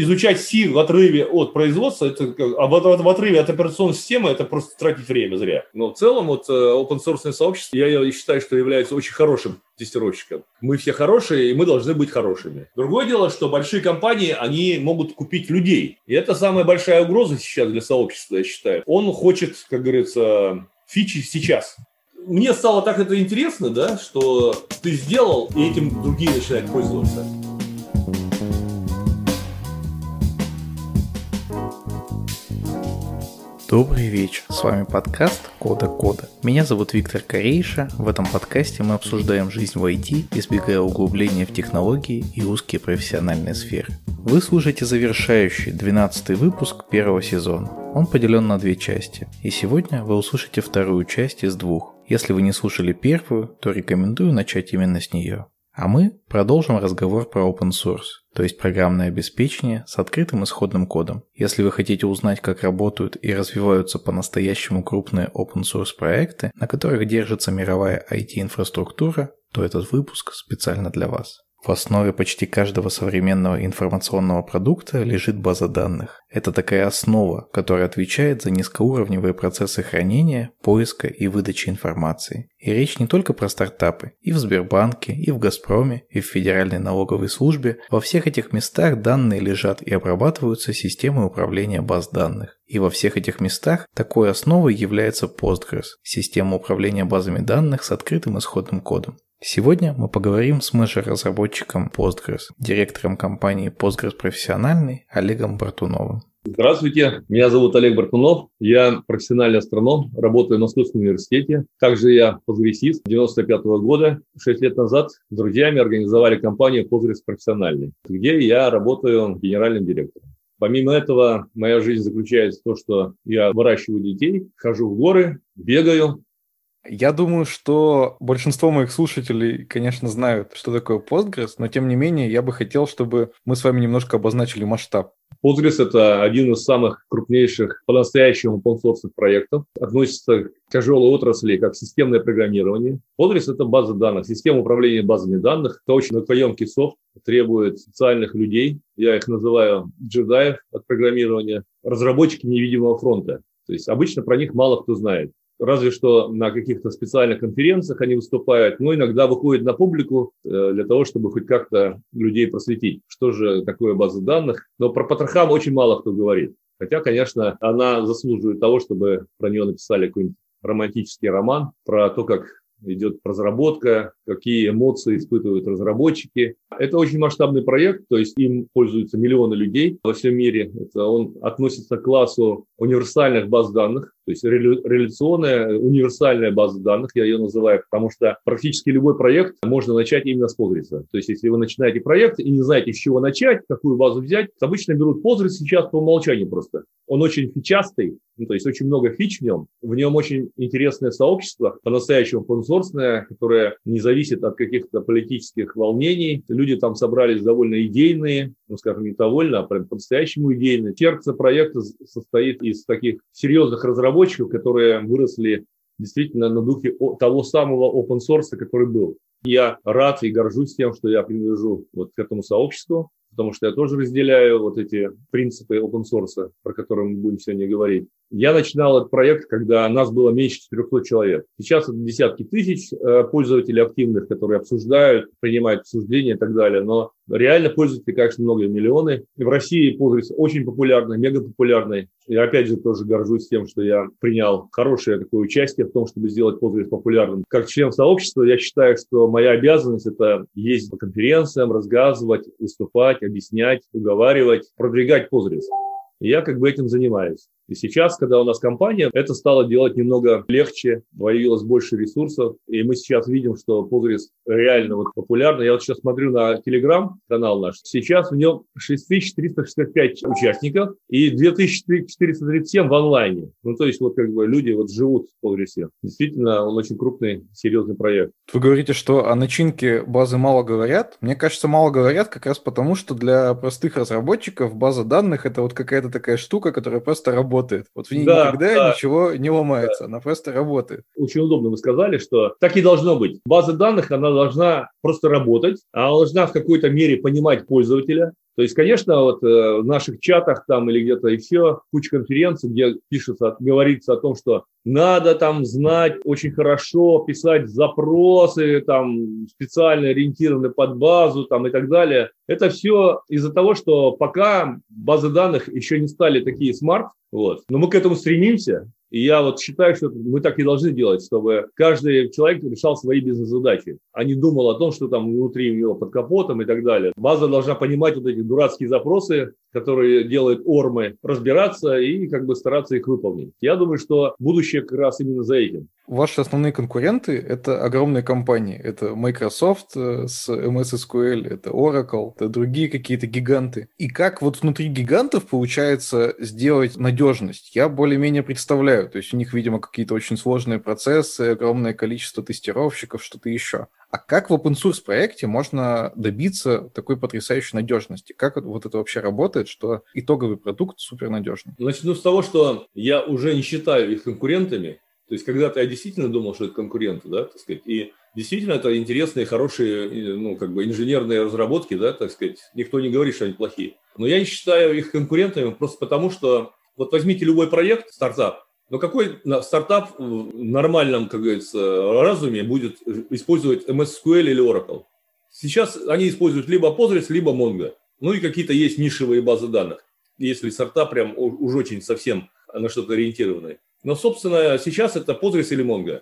изучать C в отрыве от производства, это, а в, в, отрыве от операционной системы это просто тратить время зря. Но в целом вот э, open source сообщество, я считаю, что является очень хорошим тестировщиком. Мы все хорошие, и мы должны быть хорошими. Другое дело, что большие компании, они могут купить людей. И это самая большая угроза сейчас для сообщества, я считаю. Он хочет, как говорится, фичи сейчас мне стало так это интересно, да, что ты сделал, и этим другие начинают пользоваться. Добрый вечер, с вами подкаст Кода Кода. Меня зовут Виктор Корейша. В этом подкасте мы обсуждаем жизнь в IT, избегая углубления в технологии и узкие профессиональные сферы. Вы слушаете завершающий 12 выпуск первого сезона. Он поделен на две части, и сегодня вы услышите вторую часть из двух. Если вы не слушали первую, то рекомендую начать именно с нее. А мы продолжим разговор про open source, то есть программное обеспечение с открытым исходным кодом. Если вы хотите узнать, как работают и развиваются по-настоящему крупные open source проекты, на которых держится мировая IT-инфраструктура, то этот выпуск специально для вас. В основе почти каждого современного информационного продукта лежит база данных. Это такая основа, которая отвечает за низкоуровневые процессы хранения, поиска и выдачи информации. И речь не только про стартапы. И в Сбербанке, и в Газпроме, и в Федеральной налоговой службе. Во всех этих местах данные лежат и обрабатываются системой управления баз данных. И во всех этих местах такой основой является Postgres – система управления базами данных с открытым исходным кодом. Сегодня мы поговорим с менеджер-разработчиком Postgres, директором компании Postgres Профессиональный Олегом Бартуновым. Здравствуйте, меня зовут Олег Бартунов, я профессиональный астроном, работаю в Московском университете. Также я позависист 95 -го года. Шесть лет назад с друзьями организовали компанию Postgres Профессиональный, где я работаю генеральным директором. Помимо этого, моя жизнь заключается в том, что я выращиваю детей, хожу в горы, бегаю, я думаю, что большинство моих слушателей, конечно, знают, что такое Postgres, но тем не менее я бы хотел, чтобы мы с вами немножко обозначили масштаб. Postgres – это один из самых крупнейших по-настоящему open проектов. Относится к тяжелой отрасли, как системное программирование. Postgres – это база данных, система управления базами данных. Это очень накоемкий софт, требует специальных людей. Я их называю джедаев от программирования. Разработчики невидимого фронта. То есть обычно про них мало кто знает разве что на каких-то специальных конференциях они выступают, но иногда выходят на публику э, для того, чтобы хоть как-то людей просветить, что же такое база данных. Но про Патрахам очень мало кто говорит. Хотя, конечно, она заслуживает того, чтобы про нее написали какой-нибудь романтический роман про то, как идет разработка, какие эмоции испытывают разработчики. Это очень масштабный проект, то есть им пользуются миллионы людей во всем мире. Это он относится к классу универсальных баз данных, то есть реляционная универсальная база данных, я ее называю, потому что практически любой проект можно начать именно с Postgres. То есть если вы начинаете проект и не знаете, с чего начать, какую базу взять, обычно берут Postgres сейчас по умолчанию просто. Он очень фичастый, ну, то есть очень много фич в нем. В нем очень интересное сообщество, по-настоящему open которое не зависит от каких-то политических волнений. Люди там собрались довольно идейные, ну, скажем, не довольно, а прям по-настоящему идейные. Сердце проекта состоит из таких серьезных разработчиков, которые выросли действительно на духе того самого open source, который был. Я рад и горжусь тем, что я принадлежу вот к этому сообществу потому что я тоже разделяю вот эти принципы open source, про которые мы будем сегодня говорить. Я начинал этот проект, когда нас было меньше 400 человек. Сейчас это десятки тысяч э, пользователей активных, которые обсуждают, принимают обсуждения и так далее. Но реально пользователей, конечно, много миллионы. И в России пользуются очень популярной, мега популярной. Я опять же тоже горжусь тем, что я принял хорошее такое участие в том, чтобы сделать Postgres популярным. Как член сообщества я считаю, что моя обязанность это ездить по конференциям, рассказывать, выступать, объяснять, уговаривать, продвигать. И я как бы этим занимаюсь. И сейчас, когда у нас компания, это стало делать немного легче, появилось больше ресурсов, и мы сейчас видим, что Postgres реально вот популярно. Я вот сейчас смотрю на Telegram канал наш. Сейчас в нем 6365 участников и 2437 в онлайне. Ну, то есть вот как бы люди вот живут в Postgres. Действительно, он очень крупный, серьезный проект. Вы говорите, что о начинке базы мало говорят. Мне кажется, мало говорят как раз потому, что для простых разработчиков база данных это вот какая-то такая штука, которая просто работает работает. Вот в ней да, никогда да. ничего не ломается, да. она просто работает. Очень удобно вы сказали, что так и должно быть. База данных, она должна просто работать, она должна в какой-то мере понимать пользователя, То есть, конечно, вот э, в наших чатах там или где-то еще куча конференций, где пишется, говорится о том, что надо там знать очень хорошо, писать запросы, там специально ориентированы под базу там и так далее. Это все из-за того, что пока базы данных еще не стали такие смарт, вот. Но мы к этому стремимся, и я вот считаю, что мы так и должны делать, чтобы каждый человек решал свои бизнес-задачи, а не думал о том, что там внутри у него под капотом и так далее. База должна понимать вот эти дурацкие запросы, которые делают ормы, разбираться и как бы стараться их выполнить. Я думаю, что будущее как раз именно за этим. Ваши основные конкуренты – это огромные компании. Это Microsoft э, с MS SQL, это Oracle, это другие какие-то гиганты. И как вот внутри гигантов получается сделать надежность? Я более-менее представляю. То есть у них, видимо, какие-то очень сложные процессы, огромное количество тестировщиков, что-то еще. А как в open source проекте можно добиться такой потрясающей надежности? Как вот это вообще работает, что итоговый продукт супер надежный? Начну с того, что я уже не считаю их конкурентами. То есть когда-то я действительно думал, что это конкуренты, да, так сказать, и действительно это интересные, хорошие, ну, как бы инженерные разработки, да, так сказать, никто не говорит, что они плохие. Но я не считаю их конкурентами просто потому, что вот возьмите любой проект, стартап, но какой стартап в нормальном, как говорится, разуме будет использовать MS SQL или Oracle? Сейчас они используют либо Postgres, либо Mongo. Ну и какие-то есть нишевые базы данных, если стартап прям уж очень совсем на что-то ориентированный. Но, собственно, сейчас это Postgres или Mongo.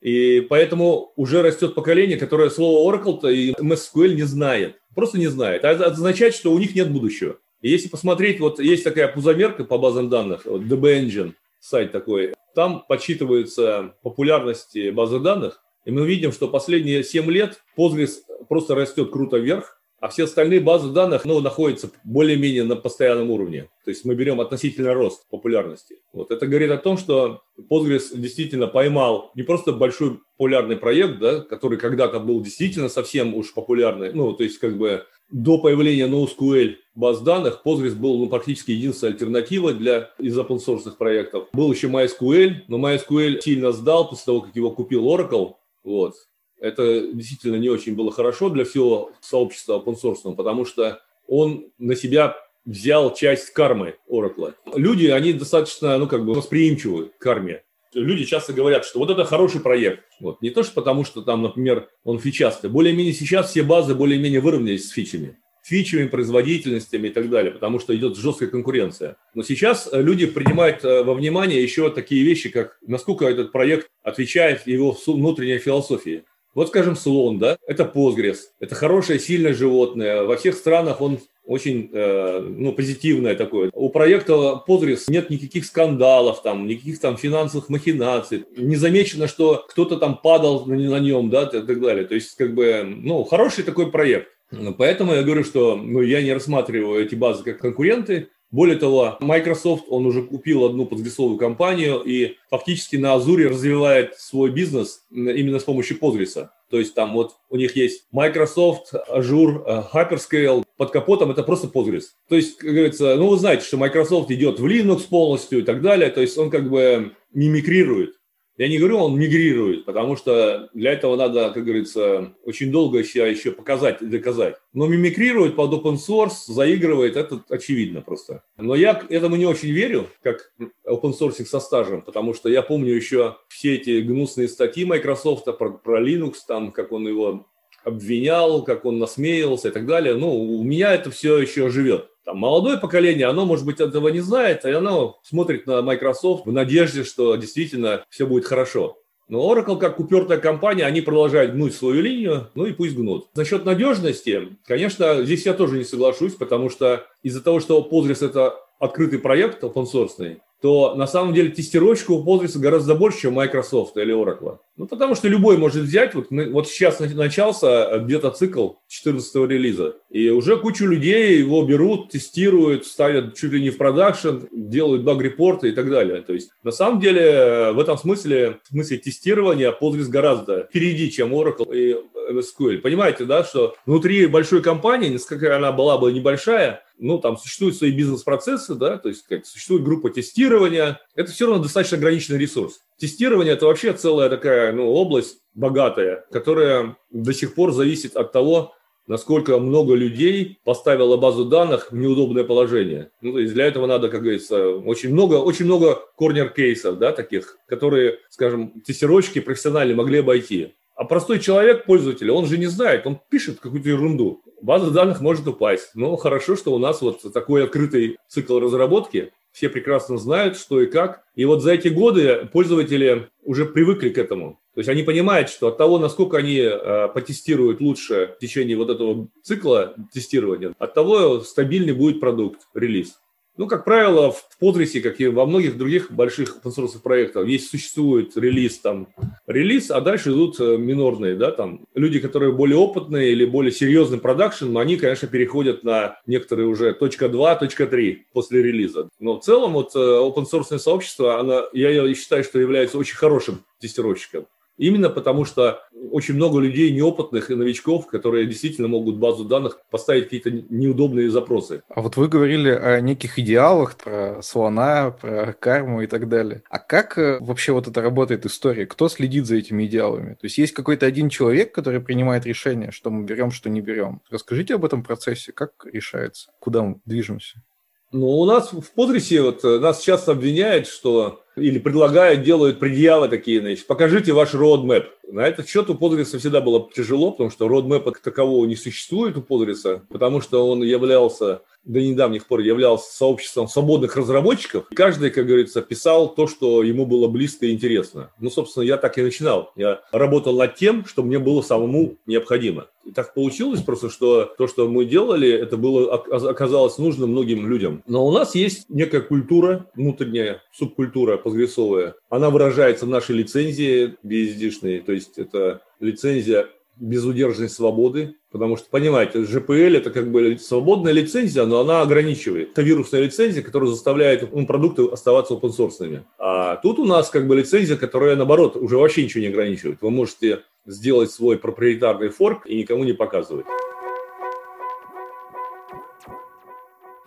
И поэтому уже растет поколение, которое слово Oracle-то и MS SQL не знает. Просто не знает. А это означает, что у них нет будущего. И если посмотреть, вот есть такая пузомерка по базам данных, вот DB Engine, сайт такой, там подсчитываются популярности базы данных, и мы видим, что последние 7 лет Postgres просто растет круто вверх, а все остальные базы данных ну, находятся более-менее на постоянном уровне. То есть мы берем относительно рост популярности. Вот. Это говорит о том, что Postgres действительно поймал не просто большой популярный проект, да, который когда-то был действительно совсем уж популярный, ну, то есть как бы до появления NoSQL баз данных Postgres был ну, практически единственной альтернативой для из open source проектов. Был еще MySQL, но MySQL сильно сдал после того, как его купил Oracle. Вот. Это действительно не очень было хорошо для всего сообщества open source, потому что он на себя взял часть кармы Oracle. Люди, они достаточно, ну, как бы восприимчивы к карме. Люди часто говорят, что вот это хороший проект. Вот. Не то, что потому, что там, например, он фичастый. Более-менее сейчас все базы более-менее выровнялись с фичами. Фичами, производительностями и так далее, потому что идет жесткая конкуренция. Но сейчас э, люди принимают э, во внимание еще такие вещи, как насколько этот проект отвечает его внутренней философии. Вот, скажем, слон, да, это Postgres, это хорошее, сильное животное. Во всех странах он очень э, ну, позитивное такое. У проекта Postgres нет никаких скандалов, там, никаких там финансовых махинаций. Не замечено, что кто-то там падал на, на нем, да, и так далее. То есть, как бы, ну, хороший такой проект. Поэтому я говорю, что ну, я не рассматриваю эти базы как конкуренты. Более того, Microsoft, он уже купил одну подгресовую компанию и фактически на Азуре развивает свой бизнес именно с помощью Postgres. То есть там вот у них есть Microsoft, Azure, э, Hyperscale, под капотом это просто Postgres. То есть, как говорится, ну вы знаете, что Microsoft идет в Linux полностью и так далее, то есть он как бы не мигрирует. Я не говорю, он мигрирует, потому что для этого надо, как говорится, очень долго себя еще показать и доказать. Но мимикрирует под open source, заигрывает, это очевидно просто. Но я этому не очень верю, как open source со стажем, потому что я помню еще все эти гнусные статьи Microsoft про, про Linux, там, как он его обвинял, как он насмеялся и так далее. Ну, у меня это все еще живет. Там, молодое поколение, оно, может быть, этого не знает, и оно смотрит на Microsoft в надежде, что действительно все будет хорошо. Но Oracle, как упертая компания, они продолжают гнуть свою линию, ну и пусть гнут. Насчет надежности, конечно, здесь я тоже не соглашусь, потому что из-за того, что Postgres – это открытый проект open source, то на самом деле тестировщиков Postgres гораздо больше, чем Microsoft или Oracle. Ну, потому что любой может взять, вот, вот сейчас начался где-то цикл 14 релиза, и уже кучу людей его берут, тестируют, ставят чуть ли не в продакшн, делают баг-репорты и так далее. То есть, на самом деле, в этом смысле, в смысле тестирования Postgres гораздо впереди, чем Oracle и SQL. Понимаете, да, что внутри большой компании, несколько она была бы небольшая, ну, там существуют свои бизнес-процессы, да, то есть как, существует группа тестирования, это все равно достаточно ограниченный ресурс. Тестирование – это вообще целая такая ну, область богатая, которая до сих пор зависит от того, насколько много людей поставило базу данных в неудобное положение. Ну, то есть для этого надо, как говорится, очень много, очень много корнер-кейсов, да, таких, которые, скажем, тестировщики профессиональные могли обойти. А простой человек, пользователь, он же не знает, он пишет какую-то ерунду. База данных может упасть. Но хорошо, что у нас вот такой открытый цикл разработки. Все прекрасно знают, что и как. И вот за эти годы пользователи уже привыкли к этому. То есть они понимают, что от того, насколько они э, потестируют лучше в течение вот этого цикла тестирования, от того стабильный будет продукт, релиз. Ну, как правило, в Postgres, как и во многих других больших open проектах, есть существует релиз, там, релиз, а дальше идут э, минорные, да, там, люди, которые более опытные или более серьезный продакшн, они, конечно, переходят на некоторые уже точка 2, точка 3 после релиза. Но в целом вот э, open source сообщество, она, я считаю, что является очень хорошим тестировщиком. Именно потому, что очень много людей неопытных и новичков, которые действительно могут в базу данных поставить какие-то неудобные запросы. А вот вы говорили о неких идеалах, про слона, про карму и так далее. А как э, вообще вот это работает история? Кто следит за этими идеалами? То есть есть какой-то один человек, который принимает решение, что мы берем, что не берем. Расскажите об этом процессе, как решается, куда мы движемся? Ну, у нас в Подресе вот э, нас часто обвиняют, что или предлагают, делают предъявы такие, значит, покажите ваш roadmap. На этот счет у Подриса всегда было тяжело, потому что roadmap как такового не существует у Подриса, потому что он являлся до недавних пор являлся сообществом свободных разработчиков. И каждый, как говорится, писал то, что ему было близко и интересно. Ну, собственно, я так и начинал. Я работал над тем, что мне было самому необходимо. И так получилось просто, что то, что мы делали, это было оказалось нужно многим людям. Но у нас есть некая культура, внутренняя субкультура постгрессовая. Она выражается в нашей лицензии BSD-шной, то есть это лицензия безудержной свободы, потому что, понимаете, GPL это как бы свободная лицензия, но она ограничивает. Это вирусная лицензия, которая заставляет ну, продукты оставаться open. А тут у нас как бы лицензия, которая, наоборот, уже вообще ничего не ограничивает. Вы можете сделать свой проприетарный форк и никому не показывать.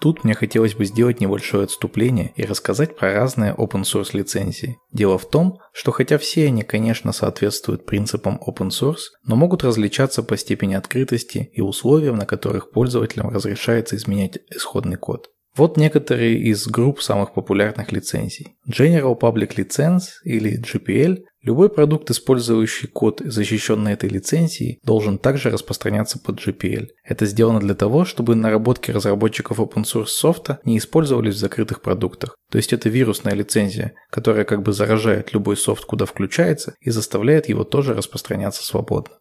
Тут мне хотелось бы сделать небольшое отступление и рассказать про разные open source лицензии. Дело в том, что хотя все они, конечно, соответствуют принципам open source, но могут различаться по степени открытости и условиям, на которых пользователям разрешается изменять исходный код. Вот некоторые из групп самых популярных лицензий. General Public License или GPL Любой продукт, использующий код, защищенный этой лицензией, должен также распространяться под GPL. Это сделано для того, чтобы наработки разработчиков open source софта не использовались в закрытых продуктах. То есть это вирусная лицензия, которая как бы заражает любой софт, куда включается, и заставляет его тоже распространяться свободно.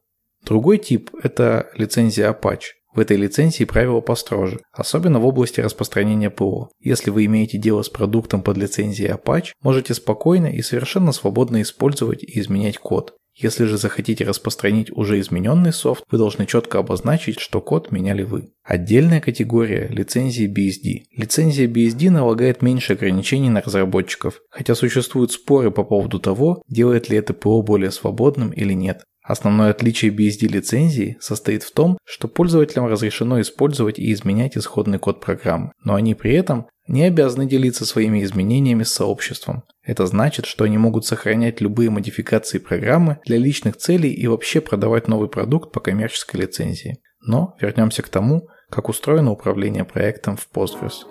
Другой тип – это лицензия Apache. В этой лицензии правила построже, особенно в области распространения ПО. Если вы имеете дело с продуктом под лицензией Apache, можете спокойно и совершенно свободно использовать и изменять код. Если же захотите распространить уже измененный софт, вы должны четко обозначить, что код меняли вы. Отдельная категория – лицензии BSD. Лицензия BSD налагает меньше ограничений на разработчиков, хотя существуют споры по поводу того, делает ли это ПО более свободным или нет. Основное отличие BSD-лицензии состоит в том, что пользователям разрешено использовать и изменять исходный код программы, но они при этом не обязаны делиться своими изменениями с сообществом. Это значит, что они могут сохранять любые модификации программы для личных целей и вообще продавать новый продукт по коммерческой лицензии. Но вернемся к тому, как устроено управление проектом в Postgres.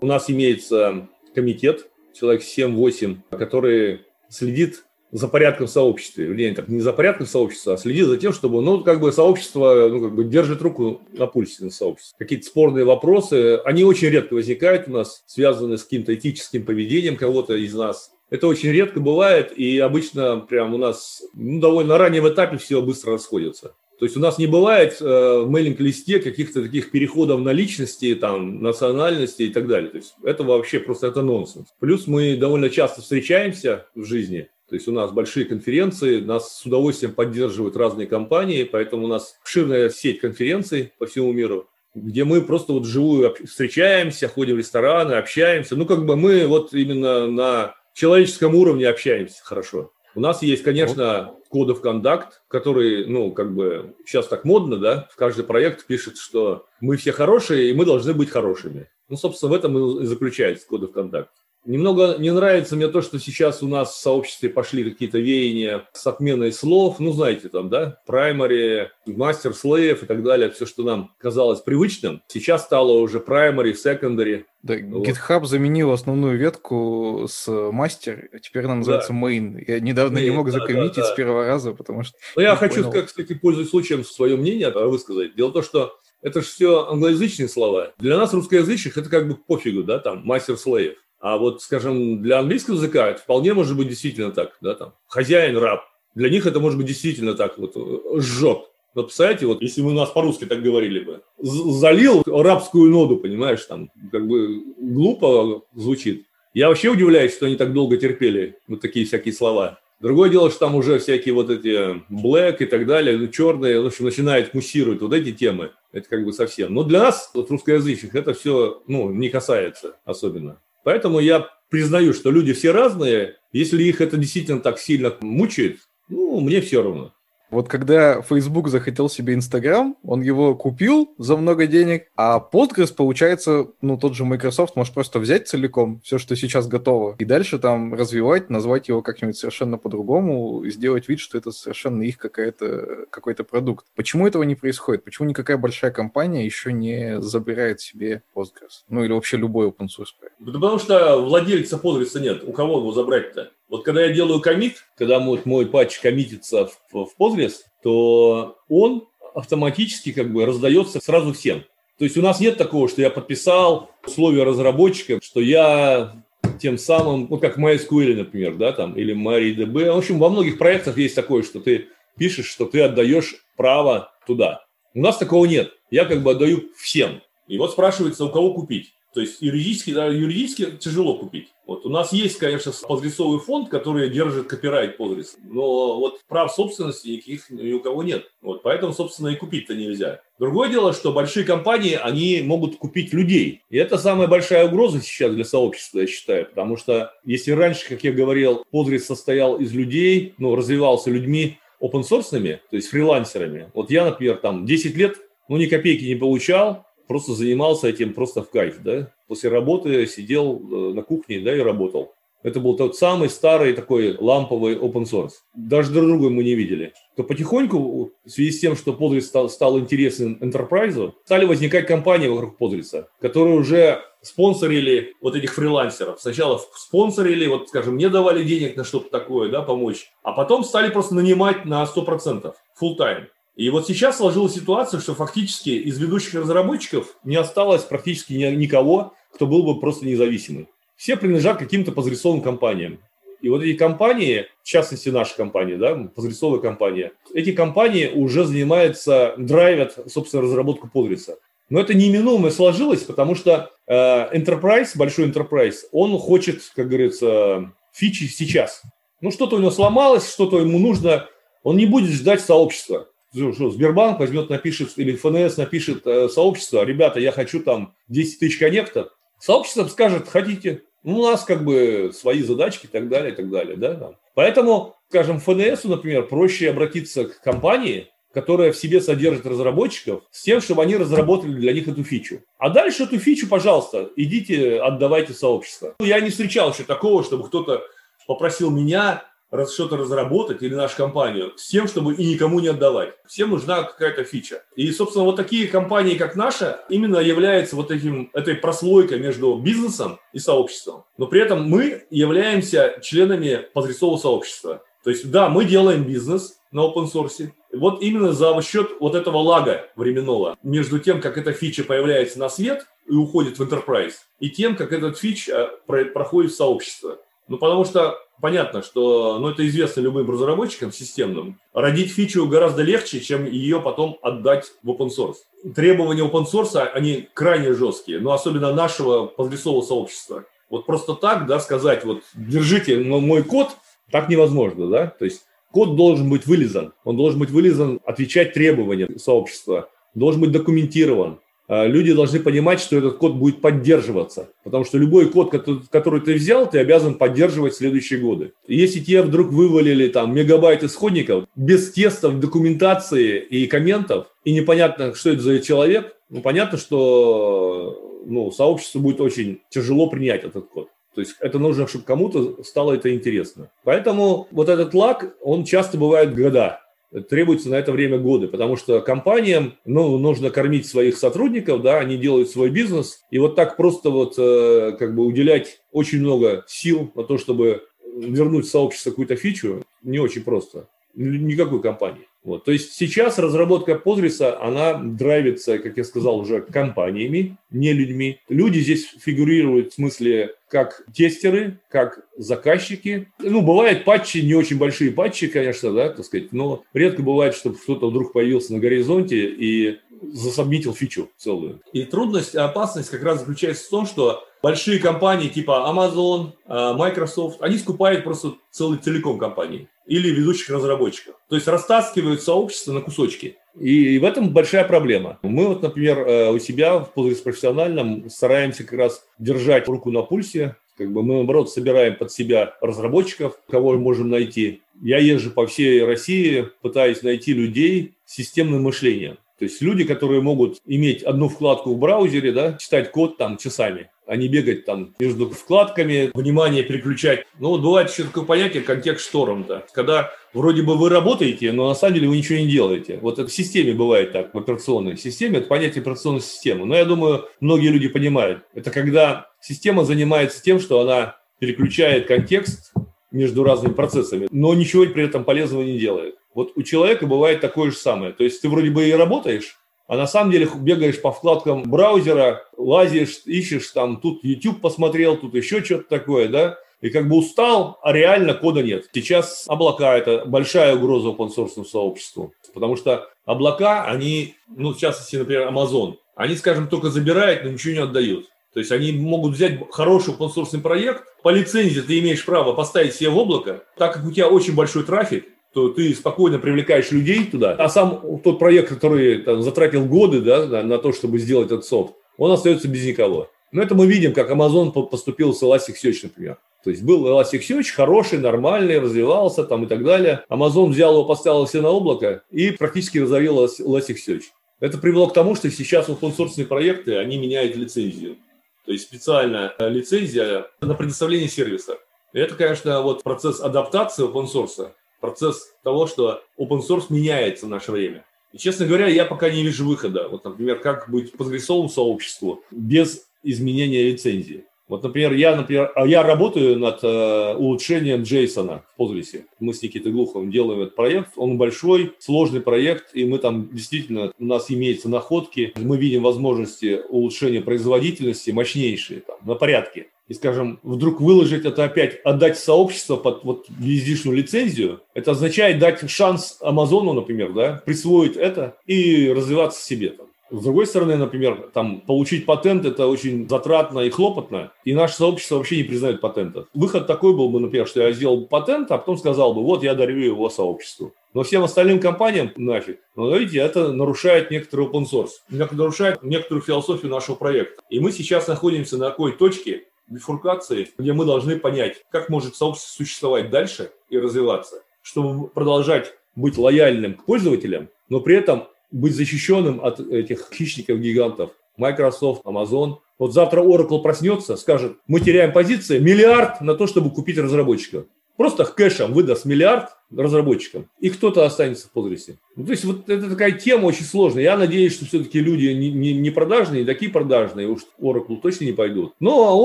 У нас имеется комитет человек 7-8, который следит за порядком в сообществе. Вернее, так, не за порядком сообщества, а следит за тем, чтобы, ну, как бы сообщество, ну, как бы держит руку на пульсе на сообществе. Какие-то спорные вопросы, они очень редко возникают у нас, связанные с каким-то этическим поведением кого-то из нас. Это очень редко бывает, и обычно прям у нас ну, довольно раннем этапе все быстро расходится. То есть у нас не бывает э, в мейлинг-листе каких-то таких переходов на личности, там, национальности и так далее. То есть это вообще просто это нонсенс. Плюс мы довольно часто встречаемся в жизни, то есть у нас большие конференции, нас с удовольствием поддерживают разные компании, поэтому у нас обширная сеть конференций по всему миру, где мы просто вот вживую встречаемся, ходим в рестораны, общаемся. Ну, как бы мы вот именно на человеческом уровне общаемся хорошо. У нас есть, конечно, кодов кондакт, который, ну, как бы сейчас так модно, да, в каждый проект пишет, что мы все хорошие, и мы должны быть хорошими. Ну, собственно, в этом и заключается кодов кондакт. Немного не нравится мне то, что сейчас у нас в сообществе пошли какие-то веяния с отменой слов. Ну, знаете, там, да, primary, master, slave и так далее. Все, что нам казалось привычным, сейчас стало уже primary, secondary. Да, вот. GitHub заменил основную ветку с мастер, а теперь она называется да. main. Я недавно main, не мог да, закоммитить да, да. с первого раза, потому что... Ну, я хочу, понял. кстати, пользуясь случаем, свое мнение высказать. Дело в том, что это же все англоязычные слова. Для нас, русскоязычных, это как бы пофигу, да, там, мастер-слейв. А вот, скажем, для английского языка это вполне может быть действительно так, да, там, хозяин, раб. Для них это может быть действительно так, вот, сжег. Вот представляете, вот если мы у нас по-русски так говорили бы, залил рабскую ноду, понимаешь, там, как бы глупо звучит. Я вообще удивляюсь, что они так долго терпели вот такие всякие слова. Другое дело, что там уже всякие вот эти black и так далее, ну, черные, в общем, начинают муссировать вот эти темы. Это как бы совсем. Но для нас, вот русскоязычных, это все, ну, не касается особенно. Поэтому я признаю, что люди все разные. Если их это действительно так сильно мучает, ну, мне все равно. Вот когда Facebook захотел себе Instagram, он его купил за много денег, а Postgres, получается, ну, тот же Microsoft может просто взять целиком все, что сейчас готово, и дальше там развивать, назвать его как-нибудь совершенно по-другому, сделать вид, что это совершенно их какая-то, какой-то продукт. Почему этого не происходит? Почему никакая большая компания еще не забирает себе Postgres? Ну, или вообще любой open source проект? Да потому что владельца Postgres нет. У кого его забрать-то? Вот когда я делаю комит, когда мой, мой патч коммитится в, в Postgres, то он автоматически как бы раздается сразу всем. То есть у нас нет такого, что я подписал условия разработчика, что я тем самым, ну как MySQL, например, да, там, или MariaDB. В общем, во многих проектах есть такое, что ты пишешь, что ты отдаешь право туда. У нас такого нет. Я как бы отдаю всем. И вот спрашивается, у кого купить. То есть юридически, юридически тяжело купить. Вот у нас есть, конечно, подрисовый фонд, который держит копирайт подрис, но вот прав собственности никаких ни у кого нет. Вот, поэтому, собственно, и купить-то нельзя. Другое дело, что большие компании, они могут купить людей. И это самая большая угроза сейчас для сообщества, я считаю. Потому что если раньше, как я говорил, подрис состоял из людей, ну, развивался людьми open source, то есть фрилансерами. Вот я, например, там 10 лет, ну, ни копейки не получал, просто занимался этим просто в кайф, да. После работы сидел э, на кухне, да, и работал. Это был тот самый старый такой ламповый open source. Даже друг друга мы не видели. То потихоньку, в связи с тем, что Postgres стал, стал интересен enterprise, стали возникать компании вокруг Postgres, которые уже спонсорили вот этих фрилансеров. Сначала спонсорили, вот, скажем, мне давали денег на что-то такое, да, помочь. А потом стали просто нанимать на 100%, full time. И вот сейчас сложилась ситуация, что фактически из ведущих разработчиков не осталось практически никого, кто был бы просто независимый. Все принадлежат каким-то позрисовым компаниям. И вот эти компании, в частности наша компания, да, позрисовая компания, эти компании уже занимаются, драйвят, собственно, разработку подриса. Но это неминуемо сложилось, потому что э, enterprise, большой enterprise, он хочет, как говорится, фичи сейчас. Ну, что-то у него сломалось, что-то ему нужно, он не будет ждать сообщества что Сбербанк возьмет, напишет, или ФНС напишет э, сообщество, ребята, я хочу там 10 тысяч коннектов. Сообщество скажет, хотите. Ну, у нас как бы свои задачки и так далее, и так далее. Да. Поэтому, скажем, ФНСу, например, проще обратиться к компании, которая в себе содержит разработчиков, с тем, чтобы они разработали для них эту фичу. А дальше эту фичу, пожалуйста, идите, отдавайте сообщество. Я не встречал еще такого, чтобы кто-то попросил меня что-то разработать или нашу компанию с тем, чтобы и никому не отдавать. Всем нужна какая-то фича. И, собственно, вот такие компании, как наша, именно являются вот этим, этой прослойкой между бизнесом и сообществом. Но при этом мы являемся членами подрисового сообщества. То есть, да, мы делаем бизнес на open source. Вот именно за счет вот этого лага временного между тем, как эта фича появляется на свет и уходит в enterprise, и тем, как этот фич э, проходит в сообщество. Ну, потому что понятно, что, ну, это известно любым разработчикам системным, родить фичу гораздо легче, чем ее потом отдать в open source. Требования open source, они крайне жесткие, но особенно нашего подрисового сообщества. Вот просто так, да, сказать, вот, держите мой код, так невозможно, да, то есть код должен быть вылезан, он должен быть вылезан, отвечать требованиям сообщества, должен быть документирован, люди должны понимать, что этот код будет поддерживаться. Потому что любой код, который ты взял, ты обязан поддерживать следующие годы. Если тебе вдруг вывалили там мегабайт исходников без тестов, документации и комментов, и непонятно, что это за человек, ну, понятно, что ну, сообществу будет очень тяжело принять этот код. То есть это нужно, чтобы кому-то стало это интересно. Поэтому вот этот лак, он часто бывает года. Требуется на это время годы, потому что компаниям ну, нужно кормить своих сотрудников, да, они делают свой бизнес, и вот так просто вот э, как бы уделять очень много сил на то, чтобы вернуть в сообщество какую-то фичу, не очень просто. Никакой компании. Вот. То есть сейчас разработка Postgres, она драйвится, как я сказал, уже компаниями, не людьми. Люди здесь фигурируют в смысле как тестеры, как заказчики. Ну, бывают патчи, не очень большие патчи, конечно, да, так сказать, но редко бывает, чтобы кто-то вдруг появился на горизонте и засобмитил фичу целую. И трудность опасность как раз заключается в том, что большие компании типа Amazon, а, Microsoft, они скупают просто целый целиком компании или ведущих разработчиков. То есть растаскивают сообщество на кусочки. И в этом большая проблема. Мы вот, например, э, у себя в профессиональном стараемся как раз держать руку на пульсе. Как бы мы, наоборот, собираем под себя разработчиков, кого можем найти. Я езжу по всей России, пытаюсь найти людей с системным мышлением. То есть люди, которые могут иметь одну вкладку в браузере, да, читать код там часами а не бегать там между вкладками, внимание переключать. Ну вот бывает еще такое понятие контекст шторм-то, когда вроде бы вы работаете, но на самом деле вы ничего не делаете. Вот это в системе бывает так, в операционной системе, это понятие операционной системы. Но я думаю, многие люди понимают. Это когда система занимается тем, что она переключает контекст между разными процессами, но ничего при этом полезного не делает. Вот у человека бывает такое же самое. То есть ты вроде бы и работаешь, а на самом деле бегаешь по вкладкам браузера, лазишь, ищешь там, тут YouTube посмотрел, тут еще что-то такое, да, и как бы устал, а реально кода нет. Сейчас облака – это большая угроза open source сообществу, потому что облака, они, ну, в частности, например, Amazon, они, скажем, только забирают, но ничего не отдают. То есть они могут взять хороший open проект, по лицензии ты имеешь право поставить себе в облако, так как у тебя очень большой трафик, то ты спокойно привлекаешь людей туда, а сам тот проект, который там, затратил годы да, на, на то, чтобы сделать этот софт, он остается без никого. Но это мы видим, как Amazon поступил с Elasticsearch, например. То есть был Elasticsearch, хороший, нормальный, развивался там и так далее. Amazon взял его, поставил все на облако и практически разорил Elasticsearch. Это привело к тому, что сейчас open source проекты, они меняют лицензию. То есть специальная лицензия на предоставление сервиса. И это, конечно, вот процесс адаптации open source процесс того, что open source меняется в наше время. И, честно говоря, я пока не вижу выхода. Вот, например, как быть подгрессовым сообществу без изменения лицензии. Вот, например, я, например, а я работаю над э, улучшением Джейсона в Postgres. Мы с Никитой Глуховым делаем этот проект. Он большой, сложный проект, и мы там действительно, у нас имеются находки, мы видим возможности улучшения производительности мощнейшие, там, на порядке и, скажем, вдруг выложить это опять, отдать сообщество под вот юридичную лицензию, это означает дать шанс Амазону, например, да, присвоить это и развиваться себе там. С другой стороны, например, там, получить патент – это очень затратно и хлопотно, и наше сообщество вообще не признает патентов. Выход такой был бы, например, что я сделал патент, а потом сказал бы, вот я дарю его сообществу. Но всем остальным компаниям нафиг. Но видите, это нарушает некоторый open source, нарушает некоторую философию нашего проекта. И мы сейчас находимся на такой точке, бифуркации, где мы должны понять, как может сообщество существовать дальше и развиваться, чтобы продолжать быть лояльным к пользователям, но при этом быть защищенным от этих хищников-гигантов. Microsoft, Amazon. Вот завтра Oracle проснется, скажет, мы теряем позиции, миллиард на то, чтобы купить разработчиков. Просто кэшем выдаст миллиард разработчикам, и кто-то останется в Postgres. Ну, то есть вот это такая тема очень сложная. Я надеюсь, что все-таки люди не, не, не продажные, такие продажные, уж Oracle точно не пойдут. Но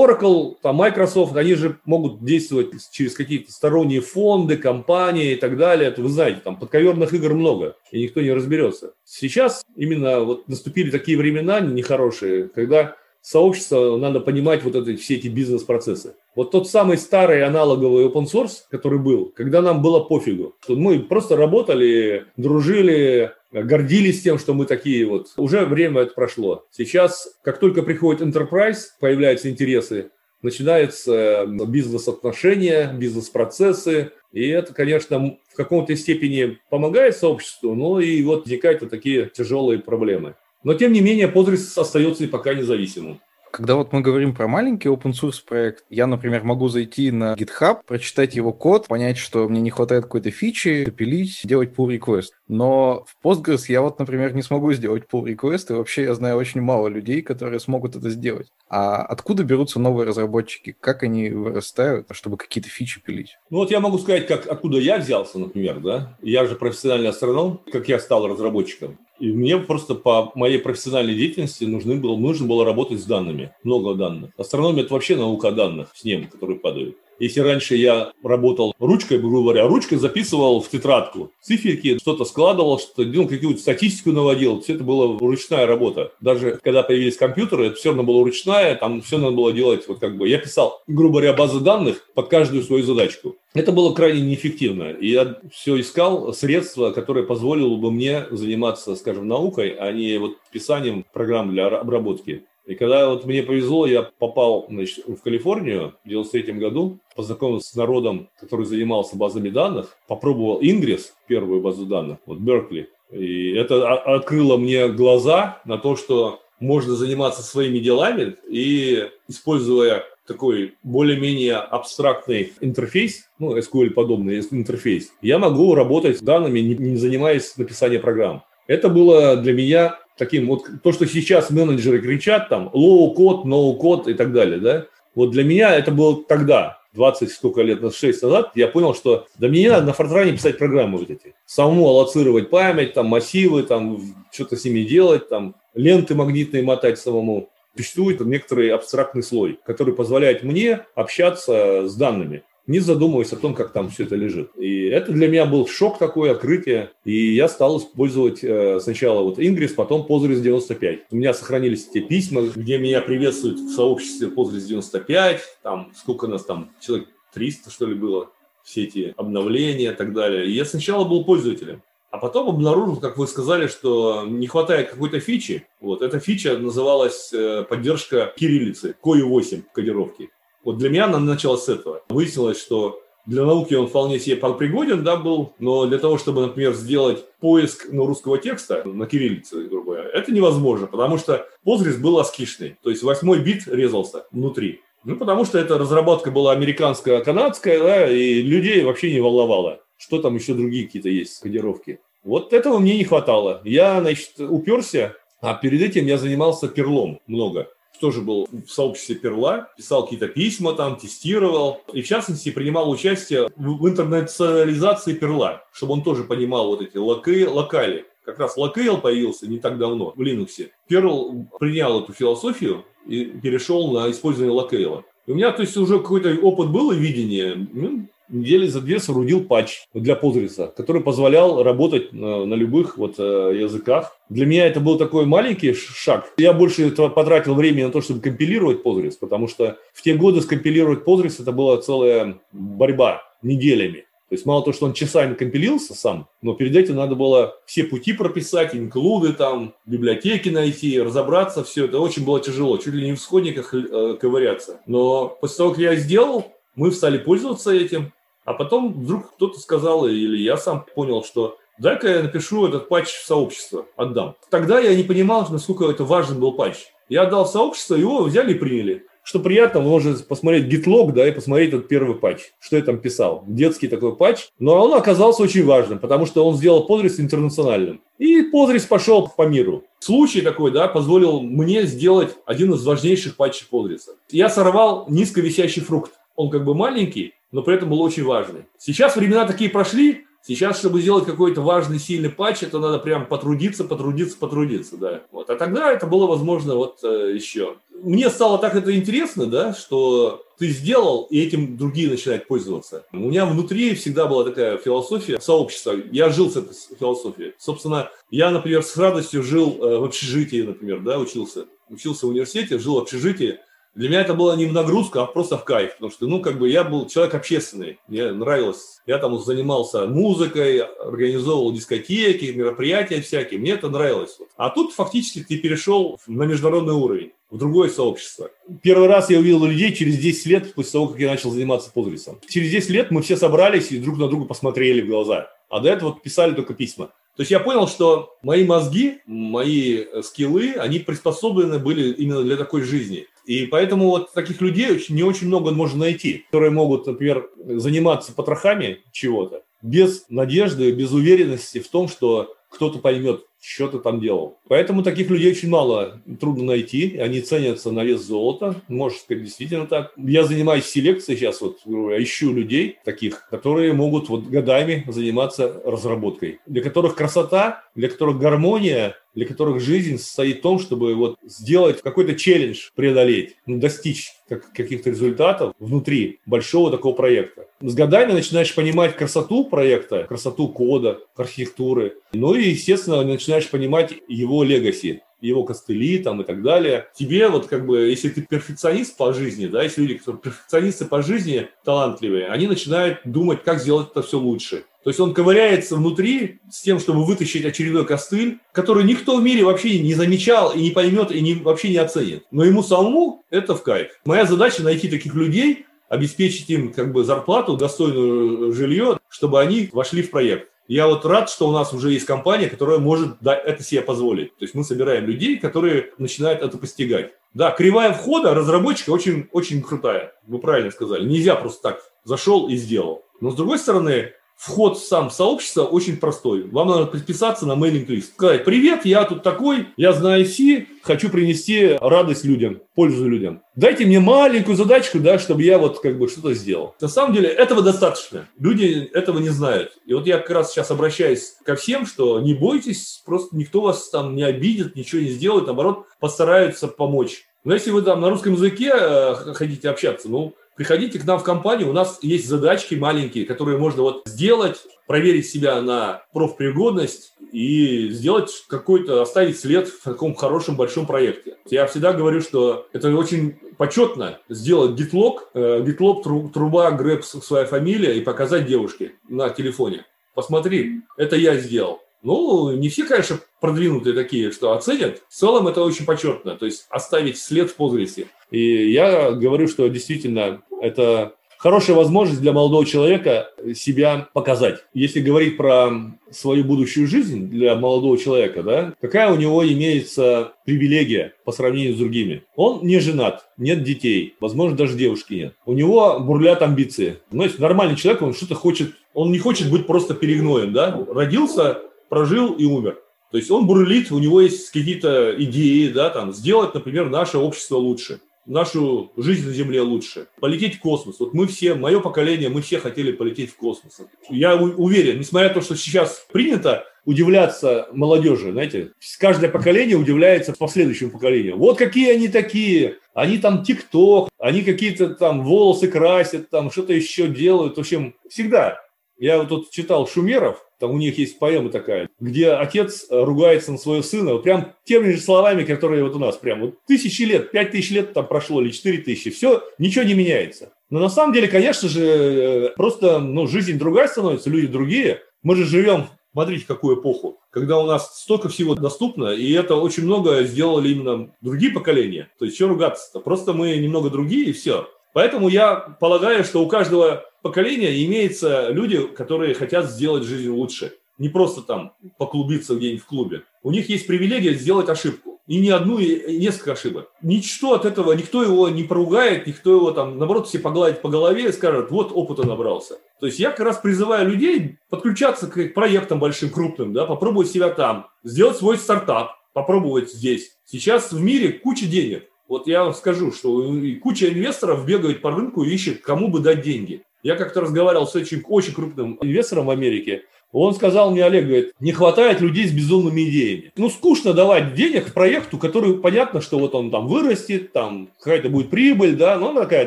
Oracle, там Microsoft, они же могут действовать через какие-то сторонние фонды, компании и так далее. Это вы знаете, там подковерных игр много, и никто не разберется. Сейчас именно вот наступили такие времена нехорошие, когда сообщество, надо понимать вот это, все эти бизнес-процессы. Вот тот самый старый аналоговый open source, который был, когда нам было пофигу. Мы просто работали, дружили, гордились тем, что мы такие вот. Уже время это прошло. Сейчас, как только приходит enterprise, появляются интересы, начинаются бизнес-отношения, бизнес-процессы, и это, конечно, в каком-то степени помогает сообществу, но и вот возникают вот такие тяжелые проблемы. Но, тем не менее, Postgres остается и пока независимым. Когда вот мы говорим про маленький open source проект, я, например, могу зайти на GitHub, прочитать его код, понять, что мне не хватает какой-то фичи, допилить, делать pull request. Но в Postgres я вот, например, не смогу сделать pull request, и вообще я знаю очень мало людей, которые смогут это сделать. А откуда берутся новые разработчики? Как они вырастают, чтобы какие-то фичи пилить? Ну вот я могу сказать, как, откуда я взялся, например, да. Я же профессиональный астроном, как я стал разработчиком. И мне просто по моей профессиональной деятельности нужны было, нужно было работать с данными, много данных. Астрономия – это вообще наука данных, с ним, которые падают. Если раньше я работал ручкой, грубо говоря, ручкой записывал в тетрадку циферки, что-то складывал, что ну, какую-то статистику наводил, все это была ручная работа. Даже когда появились компьютеры, это все равно было ручная, там все надо было делать, вот как бы, я писал, грубо говоря, базы данных под каждую свою задачку. Это было крайне неэффективно. И я все искал средства, которые позволило бы мне заниматься, скажем, наукой, а не вот писанием программ для обработки. И когда вот мне повезло, я попал значит, в Калифорнию в 93 году, познакомился с народом, который занимался базами данных, попробовал Ingress, первую базу данных, вот Беркли. И это открыло мне глаза на то, что можно заниматься своими делами и, используя такой более-менее абстрактный интерфейс, ну, SQL-подобный интерфейс, я могу работать с данными, не занимаясь написанием программ. Это было для меня таким вот, то, что сейчас менеджеры кричат там, low код, no код и так далее, да, вот для меня это было тогда, 20 сколько лет, 6 назад, я понял, что да мне не надо на фортране писать программы вот эти. Самому аллоцировать память, там массивы, там что-то с ними делать, там ленты магнитные мотать самому. Существует некоторый абстрактный слой, который позволяет мне общаться с данными не задумываясь о том, как там все это лежит. И это для меня был шок такое, открытие. И я стал использовать э, сначала вот Ingress, потом Postgres 95. У меня сохранились эти письма, где меня приветствуют в сообществе Postgres 95. Там сколько нас там, человек 300 что ли было, все эти обновления и так далее. И я сначала был пользователем. А потом обнаружил, как вы сказали, что не хватает какой-то фичи. Вот эта фича называлась э, поддержка кириллицы, COI-8 кодировки. Вот для меня она началась с этого. Выяснилось, что для науки он вполне себе пригоден, да, был, но для того, чтобы, например, сделать поиск ну, русского текста на кириллице, грубо говоря, это невозможно, потому что Postgres был аскишный, то есть восьмой бит резался внутри. Ну, потому что эта разработка была американско-канадская, да, и людей вообще не волновало, что там еще другие какие-то есть кодировки. Вот этого мне не хватало. Я, значит, уперся, а перед этим я занимался перлом много тоже был в сообществе Perl а, писал какие-то письма там, тестировал. И в частности принимал участие в интернационализации Perl а, чтобы он тоже понимал вот эти локи, локали. Как раз locale появился не так давно в Linux. Perl принял эту философию и перешел на использование locale а. У меня, то есть, уже какой-то опыт был и видение. Ну, недели за две соорудил патч для Postgres, который позволял работать на, на любых вот э, языках. Для меня это был такой маленький шаг. Я больше потратил времени на то, чтобы компилировать Postgres, потому что в те годы скомпилировать Postgres это была целая борьба неделями. То есть мало того, что он часами компилился сам, но перед этим надо было все пути прописать, инклюды там, библиотеки найти, разобраться, все это очень было тяжело, чуть ли не в исходниках э, ковыряться. Но после того, как я сделал, мы стали пользоваться этим, а потом вдруг кто-то сказал, или я сам понял, что дай-ка я напишу этот патч в сообщество, отдам. Тогда я не понимал, насколько это важен был патч. Я отдал сообщество, его взяли и приняли. Что приятно, можете посмотреть гитлог, да, и посмотреть этот первый патч, что я там писал. Детский такой патч. Но он оказался очень важным, потому что он сделал Postgres интернациональным. И Postgres пошел по миру. Случай такой, да, позволил мне сделать один из важнейших патчей Postgres. Я сорвал низковисящий фрукт. Он как бы маленький, но при этом был очень важный. Сейчас времена такие прошли, Сейчас, чтобы сделать какой-то важный, сильный патч, это надо прям потрудиться, потрудиться, потрудиться, да. Вот. А тогда это было возможно вот э, еще. Мне стало так это интересно, да, что ты сделал, и этим другие начинают пользоваться. У меня внутри всегда была такая философия сообщества. Я жил с этой философией. Собственно, я, например, с радостью жил э, в общежитии, например, да, учился. Учился в университете, жил в общежитии. Для меня это было не в нагрузку, а просто в кайф, потому что, ну, как бы я был человек общественный, мне нравилось. Я там занимался музыкой, организовывал дискотеки, мероприятия всякие, мне это нравилось. А тут фактически ты перешел на международный уровень, в другое сообщество. Первый раз я увидел людей через 10 лет после того, как я начал заниматься Postgres. Через 10 лет мы все собрались и друг на друга посмотрели в глаза. А до этого писали только письма. То есть я понял, что мои мозги, мои скиллы, они приспособлены были именно для такой жизни. И поэтому вот таких людей не очень много можно найти, которые могут, например, заниматься потрохами чего-то без надежды, без уверенности в том, что кто-то поймет, что ты там делал. Поэтому таких людей очень мало, трудно найти, они ценятся на вес золота, может сказать, действительно так. Я занимаюсь селекцией сейчас, вот ищу людей таких, которые могут вот годами заниматься разработкой, для которых красота, для которых гармония, для которых жизнь состоит в том, чтобы вот сделать какой-то челлендж, преодолеть, ну, достичь каких-то результатов внутри большого такого проекта. С годами начинаешь понимать красоту проекта, красоту кода, архитектуры. Ну и, естественно, начинаешь понимать его легаси его костыли там и так далее. Тебе вот как бы, если ты перфекционист по жизни, да, если люди, которые перфекционисты по жизни талантливые, они начинают думать, как сделать это все лучше. То есть он ковыряется внутри с тем, чтобы вытащить очередной костыль, который никто в мире вообще не замечал и не поймет, и не, вообще не оценит. Но ему самому это в кайф. Моя задача найти таких людей, обеспечить им как бы зарплату, достойную жилье, чтобы они вошли в проект. Я вот рад, что у нас уже есть компания, которая может это себе позволить. То есть мы собираем людей, которые начинают это постигать. Да, кривая входа разработчика очень, очень крутая. Вы правильно сказали. Нельзя просто так зашел и сделал. Но с другой стороны, вход в сам сообщество очень простой. Вам надо подписаться на мейлинг-лист. Сказать, привет, я тут такой, я знаю Си, хочу принести радость людям, пользу людям. Дайте мне маленькую задачку, да, чтобы я вот как бы что-то сделал. На самом деле этого достаточно. Люди этого не знают. И вот я как раз сейчас обращаюсь ко всем, что не бойтесь, просто никто вас там не обидит, ничего не сделает, наоборот, постараются помочь. Но если вы там на русском языке э, хотите общаться, ну, приходите к нам в компанию, у нас есть задачки маленькие, которые можно вот сделать, проверить себя на профпригодность и сделать какой-то, оставить след в таком хорошем большом проекте. Я всегда говорю, что это очень почетно сделать гитлог, э, гитлог труба, грэп, своя фамилия и показать девушке на телефоне. Посмотри, это я сделал. Ну, не все, конечно, продвинутые такие, что оценят. В целом это очень почетно, то есть оставить след в возрасте. И я говорю, что действительно это хорошая возможность для молодого человека себя показать. Если говорить про свою будущую жизнь для молодого человека, да, какая у него имеется привилегия по сравнению с другими? Он не женат, нет детей, возможно, даже девушки нет. У него бурлят амбиции. Ну, нормальный человек, он что-то хочет, он не хочет быть просто перегноем, да, родился, прожил и умер. То есть он бурлит, у него есть какие-то идеи, да, там, сделать, например, наше общество лучше, нашу жизнь на Земле лучше, полететь в космос. Вот мы все, мое поколение, мы все хотели полететь в космос. Я уверен, несмотря на то, что сейчас принято удивляться молодежи, знаете, каждое поколение удивляется последующему поколению. Вот какие они такие, они там тикток, они какие-то там волосы красят, там что-то еще делают. В общем, всегда. Я вот тут читал Шумеров, там у них есть поэма такая, где отец ругается на своего сына, вот прям теми же словами, которые вот у нас, прям вот тысячи лет, пять тысяч лет там прошло или четыре тысячи, все, ничего не меняется. Но на самом деле, конечно же, э, просто ну, жизнь другая становится, люди другие. Мы же живем, смотрите, какую эпоху, когда у нас столько всего доступно, и это очень много сделали именно другие поколения. То есть, что ругаться-то? Просто мы немного другие, и все. Поэтому я полагаю, что у каждого поколения имеется люди, которые хотят сделать жизнь лучше. Не просто там поклубиться где-нибудь в клубе. У них есть привилегия сделать ошибку. И не одну, и несколько ошибок. Ничто от этого, никто его не поругает, никто его там, наоборот, все погладит по голове и скажет, вот опыта набрался. То есть я как раз призываю людей подключаться к проектам большим, крупным, да, попробовать себя там, сделать свой стартап, попробовать здесь. Сейчас в мире куча денег. Вот я вам скажу, что куча инвесторов бегает по рынку и ищет, кому бы дать деньги. Я как-то разговаривал с очень, очень крупным инвестором в Америке. Он сказал мне, Олег, говорит, не хватает людей с безумными идеями. Ну, скучно давать денег проекту, который понятно, что вот он там вырастет, там какая-то будет прибыль, да, ну, такая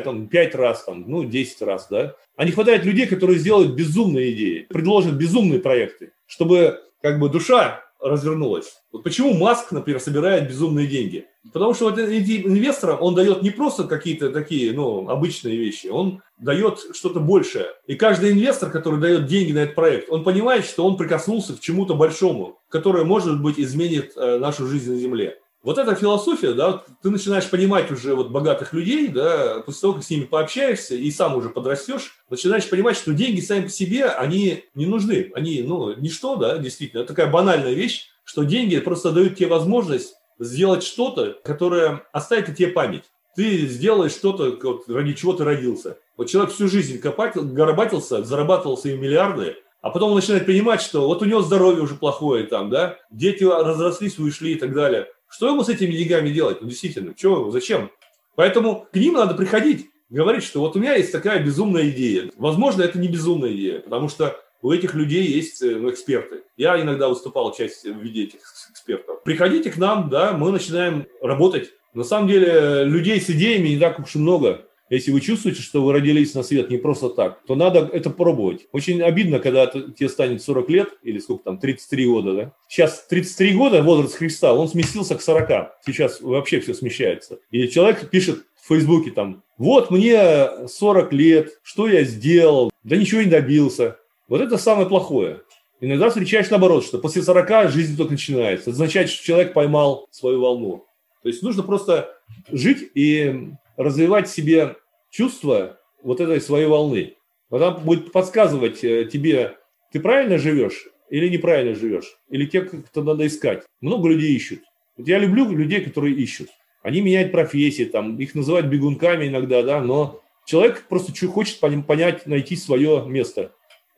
там 5 раз, там, ну, 10 раз, да. А не хватает людей, которые сделают безумные идеи, предложат безумные проекты, чтобы как бы душа развернулась. Вот почему Маск, например, собирает безумные деньги? Потому что вот инвесторам он дает не просто какие-то такие, ну, обычные вещи, он дает что-то большее. И каждый инвестор, который дает деньги на этот проект, он понимает, что он прикоснулся к чему-то большому, которое, может быть, изменит э, нашу жизнь на Земле. Вот эта философия, да, ты начинаешь понимать уже вот богатых людей, да, после того, как с ними пообщаешься и сам уже подрастешь, начинаешь понимать, что деньги сами по себе, они не нужны, они, ну, ничто, да, действительно, это такая банальная вещь, что деньги просто дают тебе возможность сделать что-то, которое оставит тебе память. Ты сделаешь что-то, вот, ради чего ты родился. Вот человек всю жизнь копатил, горбатился, зарабатывал свои миллиарды, а потом он начинает понимать, что вот у него здоровье уже плохое там, да, дети разрослись, ушли и так далее. Что ему с этими деньгами делать? Ну, действительно, чего, зачем? Поэтому к ним надо приходить, говорить, что вот у меня есть такая безумная идея. Возможно, это не безумная идея, потому что у этих людей есть э, ну, эксперты. Я иногда выступал часть в виде этих экспертов. Приходите к нам, да, мы начинаем работать. На самом деле людей с идеями не так уж и много. Если вы чувствуете, что вы родились на свет не просто так, то надо это пробовать. Очень обидно, когда тебе станет 40 лет, или сколько там, 33 года, да? Сейчас 33 года, возраст Христа, он сместился к 40. Сейчас вообще все смещается. И человек пишет в Фейсбуке там, вот мне 40 лет, что я сделал? Да ничего не добился. Вот это самое плохое. Иногда встречаешь наоборот, что после 40 жизнь только начинается. Это означает, что человек поймал свою волну. То есть нужно просто жить и развивать себе чувство вот этой своей волны. Она будет подсказывать э, тебе, ты правильно живешь или неправильно живешь, или те, кто надо искать. Много людей ищут. Вот я люблю людей, которые ищут. Они меняют профессии, там, их называют бегунками иногда, да, но человек просто хочет понять, найти свое место.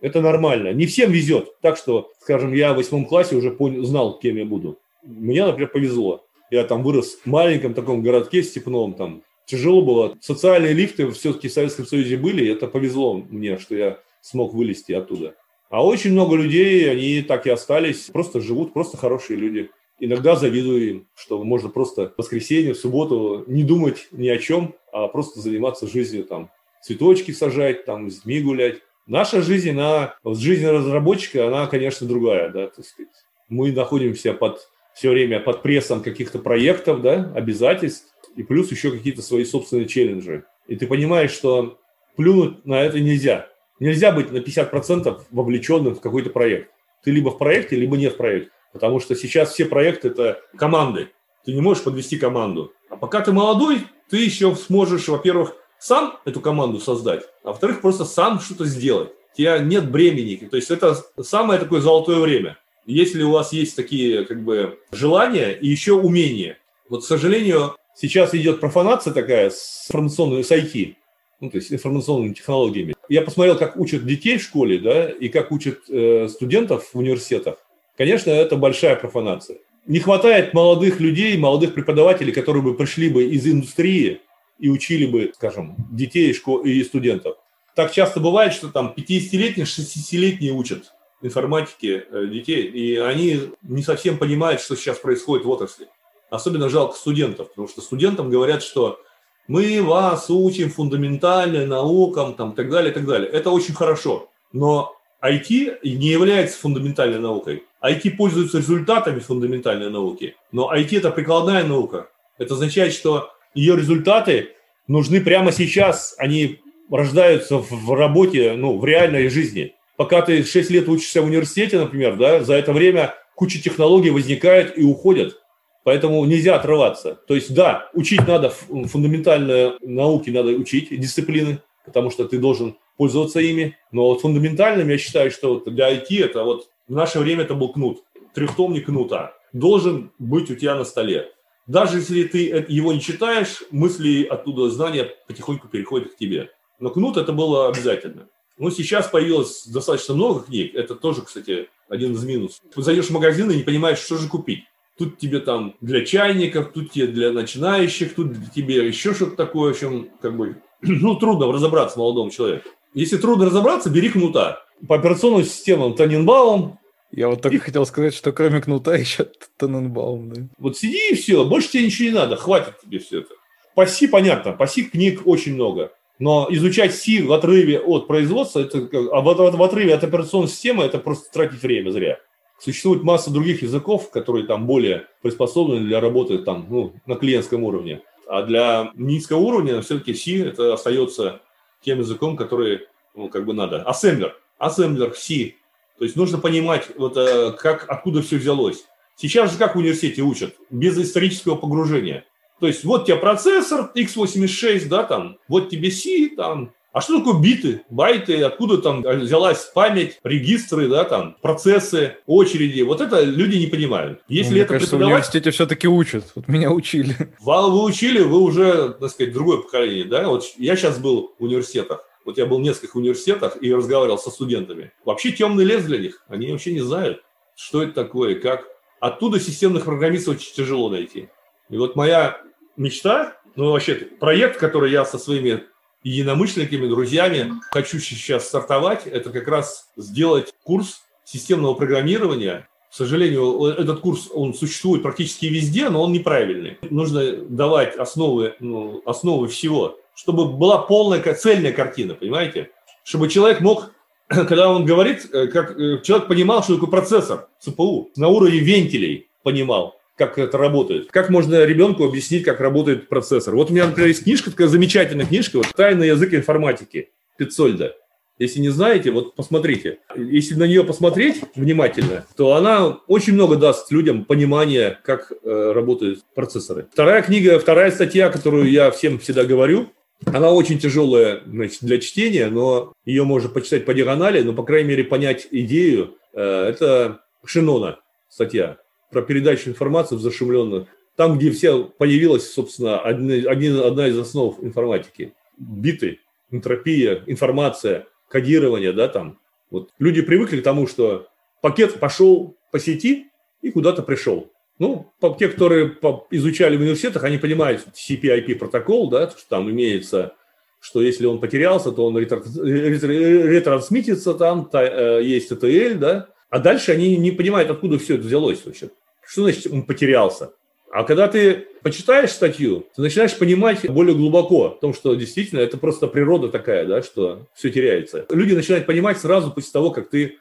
Это нормально. Не всем везет. Так что, скажем, я в восьмом классе уже понял, знал, кем я буду. Мне, например, повезло. Я там вырос в маленьком таком городке степном, там тяжело было. Социальные лифты все-таки в Советском Союзе были, это повезло мне, что я смог вылезти оттуда. А очень много людей, они так и остались, просто живут, просто хорошие люди. Иногда завидую им, что можно просто в воскресенье, в субботу не думать ни о чем, а просто заниматься жизнью, там, цветочки сажать, там, с детьми гулять. Наша жизнь, она, жизнь разработчика, она, конечно, другая, да, так сказать. Мы находимся под, все время под прессом каких-то проектов, да, обязательств, и плюс еще какие-то свои собственные челленджи. И ты понимаешь, что плюнуть на это нельзя. Нельзя быть на 50% вовлеченным в какой-то проект. Ты либо в проекте, либо нет в проекте. Потому что сейчас все проекты – это команды. Ты не можешь подвести команду. А пока ты молодой, ты еще сможешь, во-первых, сам эту команду создать, а во-вторых, просто сам что-то сделать. У тебя нет бремени. То есть это самое такое золотое время. Если у вас есть такие как бы желания и еще умения. Вот, к сожалению, Сейчас идет профанация такая с информационной, с IT, ну, то есть информационными технологиями. Я посмотрел, как учат детей в школе, да, и как учат э, студентов в университетах. Конечно, это большая профанация. Не хватает молодых людей, молодых преподавателей, которые бы пришли бы из индустрии и учили бы, скажем, детей и, студентов. Так часто бывает, что там 50-летние, 60-летние учат информатики э, детей, и они не совсем понимают, что сейчас происходит в отрасли. Особенно жалко студентов, потому что студентам говорят, что мы вас учим фундаментальным наукам, там, так далее, так далее. Это очень хорошо, но IT не является фундаментальной наукой. IT пользуется результатами фундаментальной науки, но IT – это прикладная наука. Это означает, что ее результаты нужны прямо сейчас, они рождаются в работе, ну, в реальной жизни. Пока ты 6 лет учишься в университете, например, да, за это время куча технологий возникает и уходят. Поэтому нельзя отрываться. То есть, да, учить надо, фундаментальные науки надо учить, дисциплины, потому что ты должен пользоваться ими. Но вот фундаментальным я считаю, что для IT это вот в наше время это был кнут, трехтомник кнута. Должен быть у тебя на столе. Даже если ты его не читаешь, мысли оттуда, знания потихоньку переходят к тебе. Но кнут это было обязательно. Ну, сейчас появилось достаточно много книг. Это тоже, кстати, один из минусов. Ты зайдешь в магазин и не понимаешь, что же купить тут тебе там для чайников, тут тебе для начинающих, тут тебе еще что-то такое, в общем, как бы, ну, трудно разобраться молодому человеку. Если трудно разобраться, бери кнута. По операционным системам Таненбаум. Я вот только и... хотел сказать, что кроме кнута еще Таненбаум. Да. Вот сиди и все, больше тебе ничего не надо, хватит тебе все это. По Си понятно, по Си книг очень много. Но изучать Си в отрыве от производства, это, а в, в, в отрыве от операционной системы, это просто тратить время зря. Существует масса других языков, которые там более приспособлены для работы там, ну, на клиентском уровне. А для низкого уровня все-таки C это остается тем языком, который ну, как бы надо. Ассемблер. Ассемблер, C. То есть нужно понимать, вот, э, как, откуда все взялось. Сейчас же как в университете учат? Без исторического погружения. То есть вот тебе процессор x86, да, там, вот тебе C, там, а что такое биты, байты, откуда там взялась память, регистры, да, там, процессы, очереди? Вот это люди не понимают. Если ну, Мне это кажется, преподавать... в университете все-таки учат. Вот меня учили. Вы учили, вы уже, так сказать, другое поколение, да? Вот я сейчас был в университетах. Вот я был в нескольких университетах и разговаривал со студентами. Вообще темный лес для них. Они вообще не знают, что это такое, как. Оттуда системных программистов очень тяжело найти. И вот моя мечта, ну вообще проект, который я со своими единомышленниками, друзьями хочу сейчас стартовать, это как раз сделать курс системного программирования. К сожалению, этот курс, он существует практически везде, но он неправильный. Нужно давать основы, ну, основы всего, чтобы была полная цельная картина, понимаете? Чтобы человек мог, когда он говорит, э, как э, человек понимал, что такое процессор, ЦПУ, на уровне вентилей понимал как это работает. Как можно ребенку объяснить, как работает процессор? Вот у меня, например, есть книжка, такая замечательная книжка, вот «Тайный язык информатики» Петцольда. Если не знаете, вот посмотрите. Если на нее посмотреть внимательно, то она очень много даст людям понимания, как э, работают процессоры. Вторая книга, вторая статья, которую я всем всегда говорю, она очень тяжелая значит, для чтения, но ее можно почитать по диагонали, но, по крайней мере, понять идею. Э, это Шинона статья про передачу информации в зашумленных, там, где все появилась, собственно, один, одна из основ информатики. Биты, энтропия, информация, кодирование, да, там. Вот люди привыкли к тому, что пакет пошел по сети и куда-то пришел. Ну, те, которые изучали в университетах, они понимают CPIP протокол, да, что там имеется, что если он потерялся, то он ретрансмитится там, э, есть ETL, да, а дальше они не понимают, откуда все это взялось вообще. Что значит он потерялся? А когда ты почитаешь статью, ты начинаешь понимать более глубоко о том, что действительно это просто природа такая, да, что все теряется. Люди начинают понимать сразу после того, как ты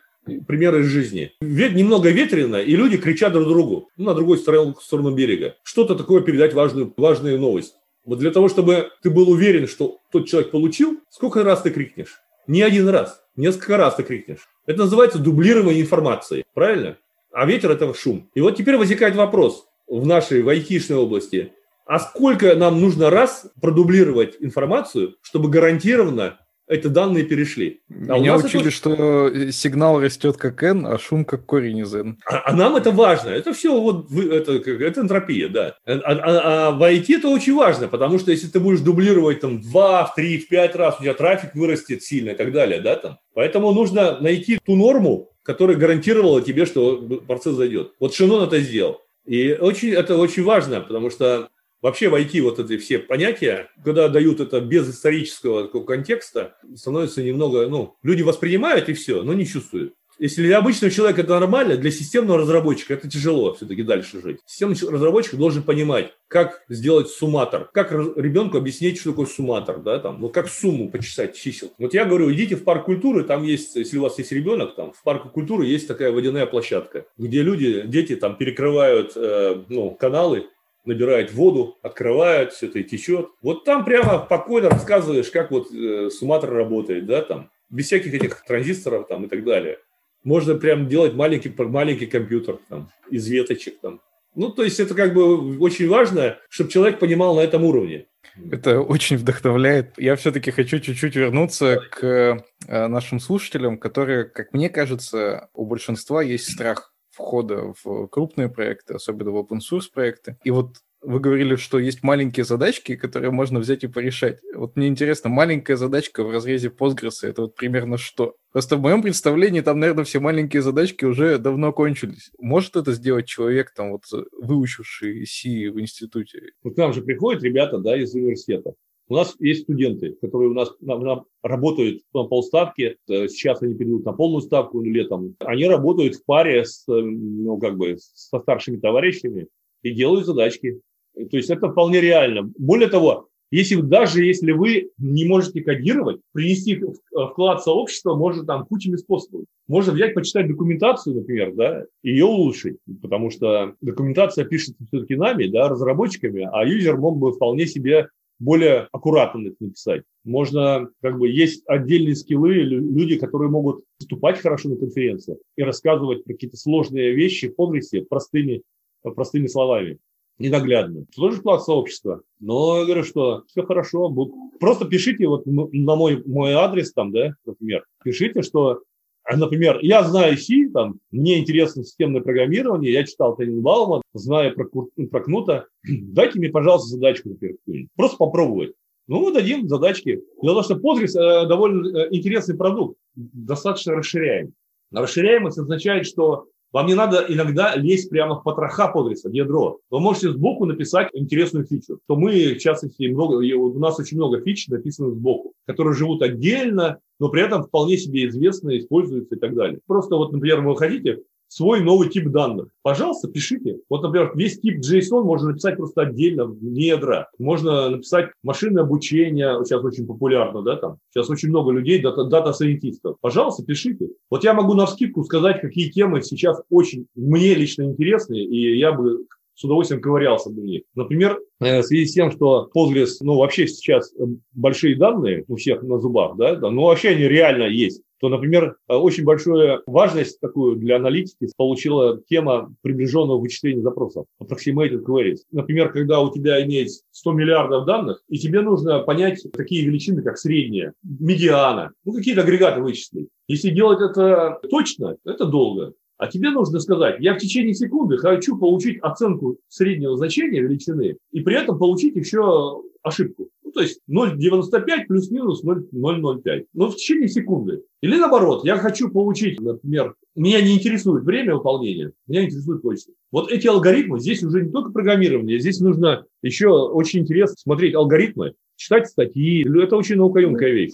примеры из жизни. Ведь немного ветрено, и люди кричат друг другу ну, на другой стороне, сторону берега. Что-то такое передать важную, важную новость. Вот для того, чтобы ты был уверен, что тот человек получил, сколько раз ты крикнешь? Не один раз, несколько раз ты крикнешь. Это называется дублирование информации, правильно? а ветер – это шум. И вот теперь возникает вопрос в нашей в области. А сколько нам нужно раз продублировать информацию, чтобы гарантированно эти данные перешли. А Меня учили, это... что сигнал растет как n, а шум как корень из n. А, а нам это важно. Это все вот это, это энтропия, да. А, а, а в IT это очень важно, потому что если ты будешь дублировать там 2, в 3, в 5 раз, у тебя трафик вырастет сильно и так далее, да, там. Поэтому нужно найти ту норму, которая гарантировала тебе, что процесс зайдет. Вот Шинон это сделал. И очень, это очень важно, потому что вообще в IT вот эти все понятия, когда дают это без исторического такого контекста, становится немного, ну, люди воспринимают и все, но не чувствуют. Если для обычного человека это нормально, для системного разработчика это тяжело все-таки дальше жить. Системный разработчик должен понимать, как сделать сумматор, как ребенку объяснить, что такое сумматор, да, там, ну, как сумму почесать чисел. Вот я говорю, идите в парк культуры, там есть, если у вас есть ребенок, там, в парке культуры есть такая водяная площадка, где люди, дети там перекрывают, э, ну, каналы, набирают воду, открывают, все это течет. Вот там прямо спокойно рассказываешь, как вот э, сумматор работает, да, там, без всяких этих транзисторов там и так далее. Можно прям делать маленький, маленький компьютер там, из веточек. Там. Ну, то есть это как бы очень важно, чтобы человек понимал на этом уровне. Это очень вдохновляет. Я все-таки хочу чуть-чуть вернуться к э, нашим слушателям, которые, как мне кажется, у большинства есть страх входа в крупные проекты, особенно в open source проекты. И вот вы говорили, что есть маленькие задачки, которые можно взять и порешать. Вот мне интересно, маленькая задачка в разрезе Postgres, это вот примерно что? Просто в моем представлении там, наверное, все маленькие задачки уже давно кончились. Может это сделать человек, там вот выучивший C в институте? Вот к нам же приходят ребята, да, из университета. У нас есть студенты, которые у нас нам, нам работают на полставки. Э, сейчас они перейдут на полную ставку летом. Они работают в паре с, э, ну, как бы, со старшими товарищами и делают задачки. То есть это вполне реально. Более того, если даже если вы не можете кодировать, принести вклад в сообщество можно там кучами способов. Можно взять, почитать документацию, например, да, и ее улучшить, потому что документация пишется все-таки нами, да, разработчиками, а юзер мог бы вполне себе более аккуратно их написать. Можно, как бы, есть отдельные скиллы, люди, которые могут выступать хорошо на конференциях и рассказывать про какие-то сложные вещи в подвисе простыми, простыми словами ненаглядно. Тоже вклад сообщества. Но я говорю, что все хорошо. Просто пишите вот на мой, мой адрес там, да, например, пишите, что Например, я знаю C, там, мне интересно системное программирование, я читал Тененбаума, знаю про, про Кнута. Дайте мне, пожалуйста, задачку, например, Просто попробовать. Ну, мы дадим задачки. Дело в том, что Postgres э, довольно э, интересный продукт, достаточно расширяем. Расширяемость означает, что вам не надо иногда лезть прямо в потроха Postgres а, в ядро. Вы можете сбоку написать интересную фичу. То мы, в частности, много, у нас очень много фич написано сбоку, которые живут отдельно, но при этом вполне себе известны, используются и так далее. Просто вот, например, вы хотите свой новый тип данных. Пожалуйста, пишите. Вот, например, весь тип JSON можно написать просто отдельно, вне ядра. Можно написать машинное обучение, сейчас очень популярно, да, там. Сейчас очень много людей, data scientist ов. Пожалуйста, пишите. Вот я могу на вскидку сказать, какие темы сейчас очень мне лично интересны, и я бы с удовольствием ковырялся бы в них. Например, э, в связи с тем, что Postgres, ну, вообще сейчас э, большие данные у всех на зубах, да, да ну, вообще они реально есть то, например, э, очень большую важность такую для аналитики получила тема приближенного вычисления запросов, approximated queries. Например, когда у тебя имеется 100 миллиардов данных, и тебе нужно понять такие величины, как средняя, медиана, ну, какие-то агрегаты вычислить. Если делать это точно, это долго. А тебе нужно сказать, я в течение секунды хочу получить оценку среднего значения величины и при этом получить еще ошибку то есть 0,95 плюс-минус 0,005. Но в течение секунды. Или наоборот, я хочу получить, например, меня не интересует время выполнения, меня интересует точность. Вот эти алгоритмы, здесь уже не только программирование, здесь нужно еще очень интересно смотреть алгоритмы, читать статьи. Это очень наукоемкая вещь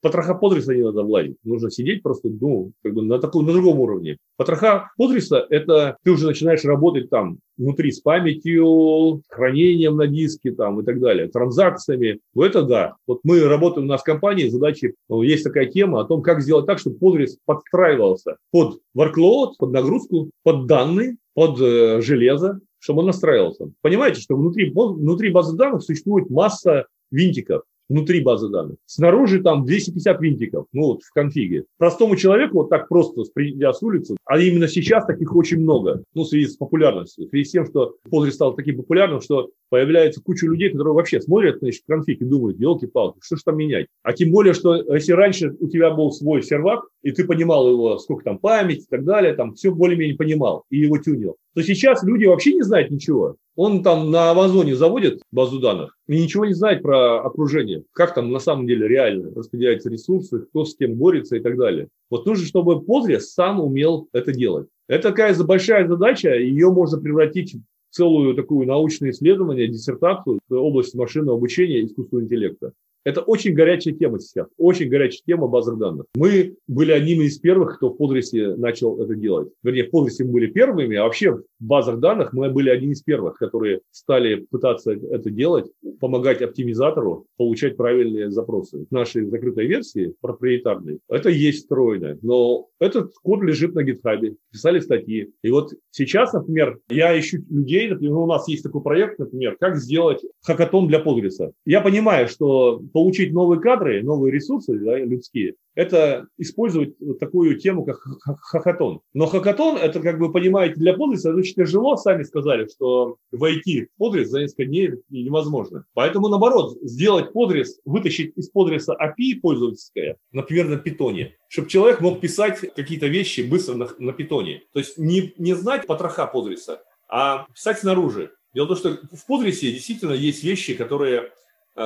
потроха подриса не надо владеть. Нужно сидеть просто, ну, как бы на таком, на другом уровне. Потроха подриса – это ты уже начинаешь работать там внутри с памятью, хранением на диске там и так далее, транзакциями. Ну, это да. Вот мы работаем у нас в компании, задачи, ну, есть такая тема о том, как сделать так, чтобы подрис подстраивался под workload, под нагрузку, под данные, под э, железо, чтобы он настраивался. Понимаете, что внутри, внутри базы данных существует масса винтиков внутри базы данных. Снаружи там 250 винтиков, ну вот в конфиге. Простому человеку вот так просто, придя с улицы, а именно сейчас таких очень много, ну, в связи с популярностью, в связи с тем, что Postgres стал таким популярным, что появляется куча людей, которые вообще смотрят значит, конфиг и думают, елки-палки, что же там менять? А тем более, что если раньше у тебя был свой сервак, и ты понимал его, сколько там память и так далее, там все более-менее понимал и его тюнил, то сейчас люди вообще не знают ничего. Он там на Амазоне заводит базу данных и ничего не знает про окружение, как там на самом деле реально распределяются ресурсы, кто с кем борется и так далее. Вот нужно, чтобы Postgres сам умел это делать. Это такая большая задача, ее можно превратить в целую такую научное исследование, диссертацию в области машинного обучения и искусственного интеллекта. Это очень горячая тема сейчас, очень горячая тема базовых данных. Мы были одними из первых, кто в Подресе начал это делать. Вернее, в Подресе мы были первыми, а вообще в базах данных мы были одни из первых, которые стали пытаться это делать, помогать оптимизатору получать правильные запросы. В нашей закрытой версии, проприетарной, это есть встроенное, но этот код лежит на гитхабе, писали статьи. И вот сейчас, например, я ищу людей, например, у нас есть такой проект, например, как сделать хакатон для Postgres. Я понимаю, что получить новые кадры, новые ресурсы да, людские, это использовать такую тему, как хакатон. Но хакатон, это, как вы понимаете, для Postgres это очень тяжело. Сами сказали, что войти в Postgres за несколько дней невозможно. Поэтому, наоборот, сделать Postgres, вытащить из Postgres API пользовательское, например, на питоне, чтобы человек мог писать какие-то вещи быстро на, на питоне. То есть не, не знать потроха Postgres, а писать снаружи. Дело в том, что в Postgres действительно есть вещи, которые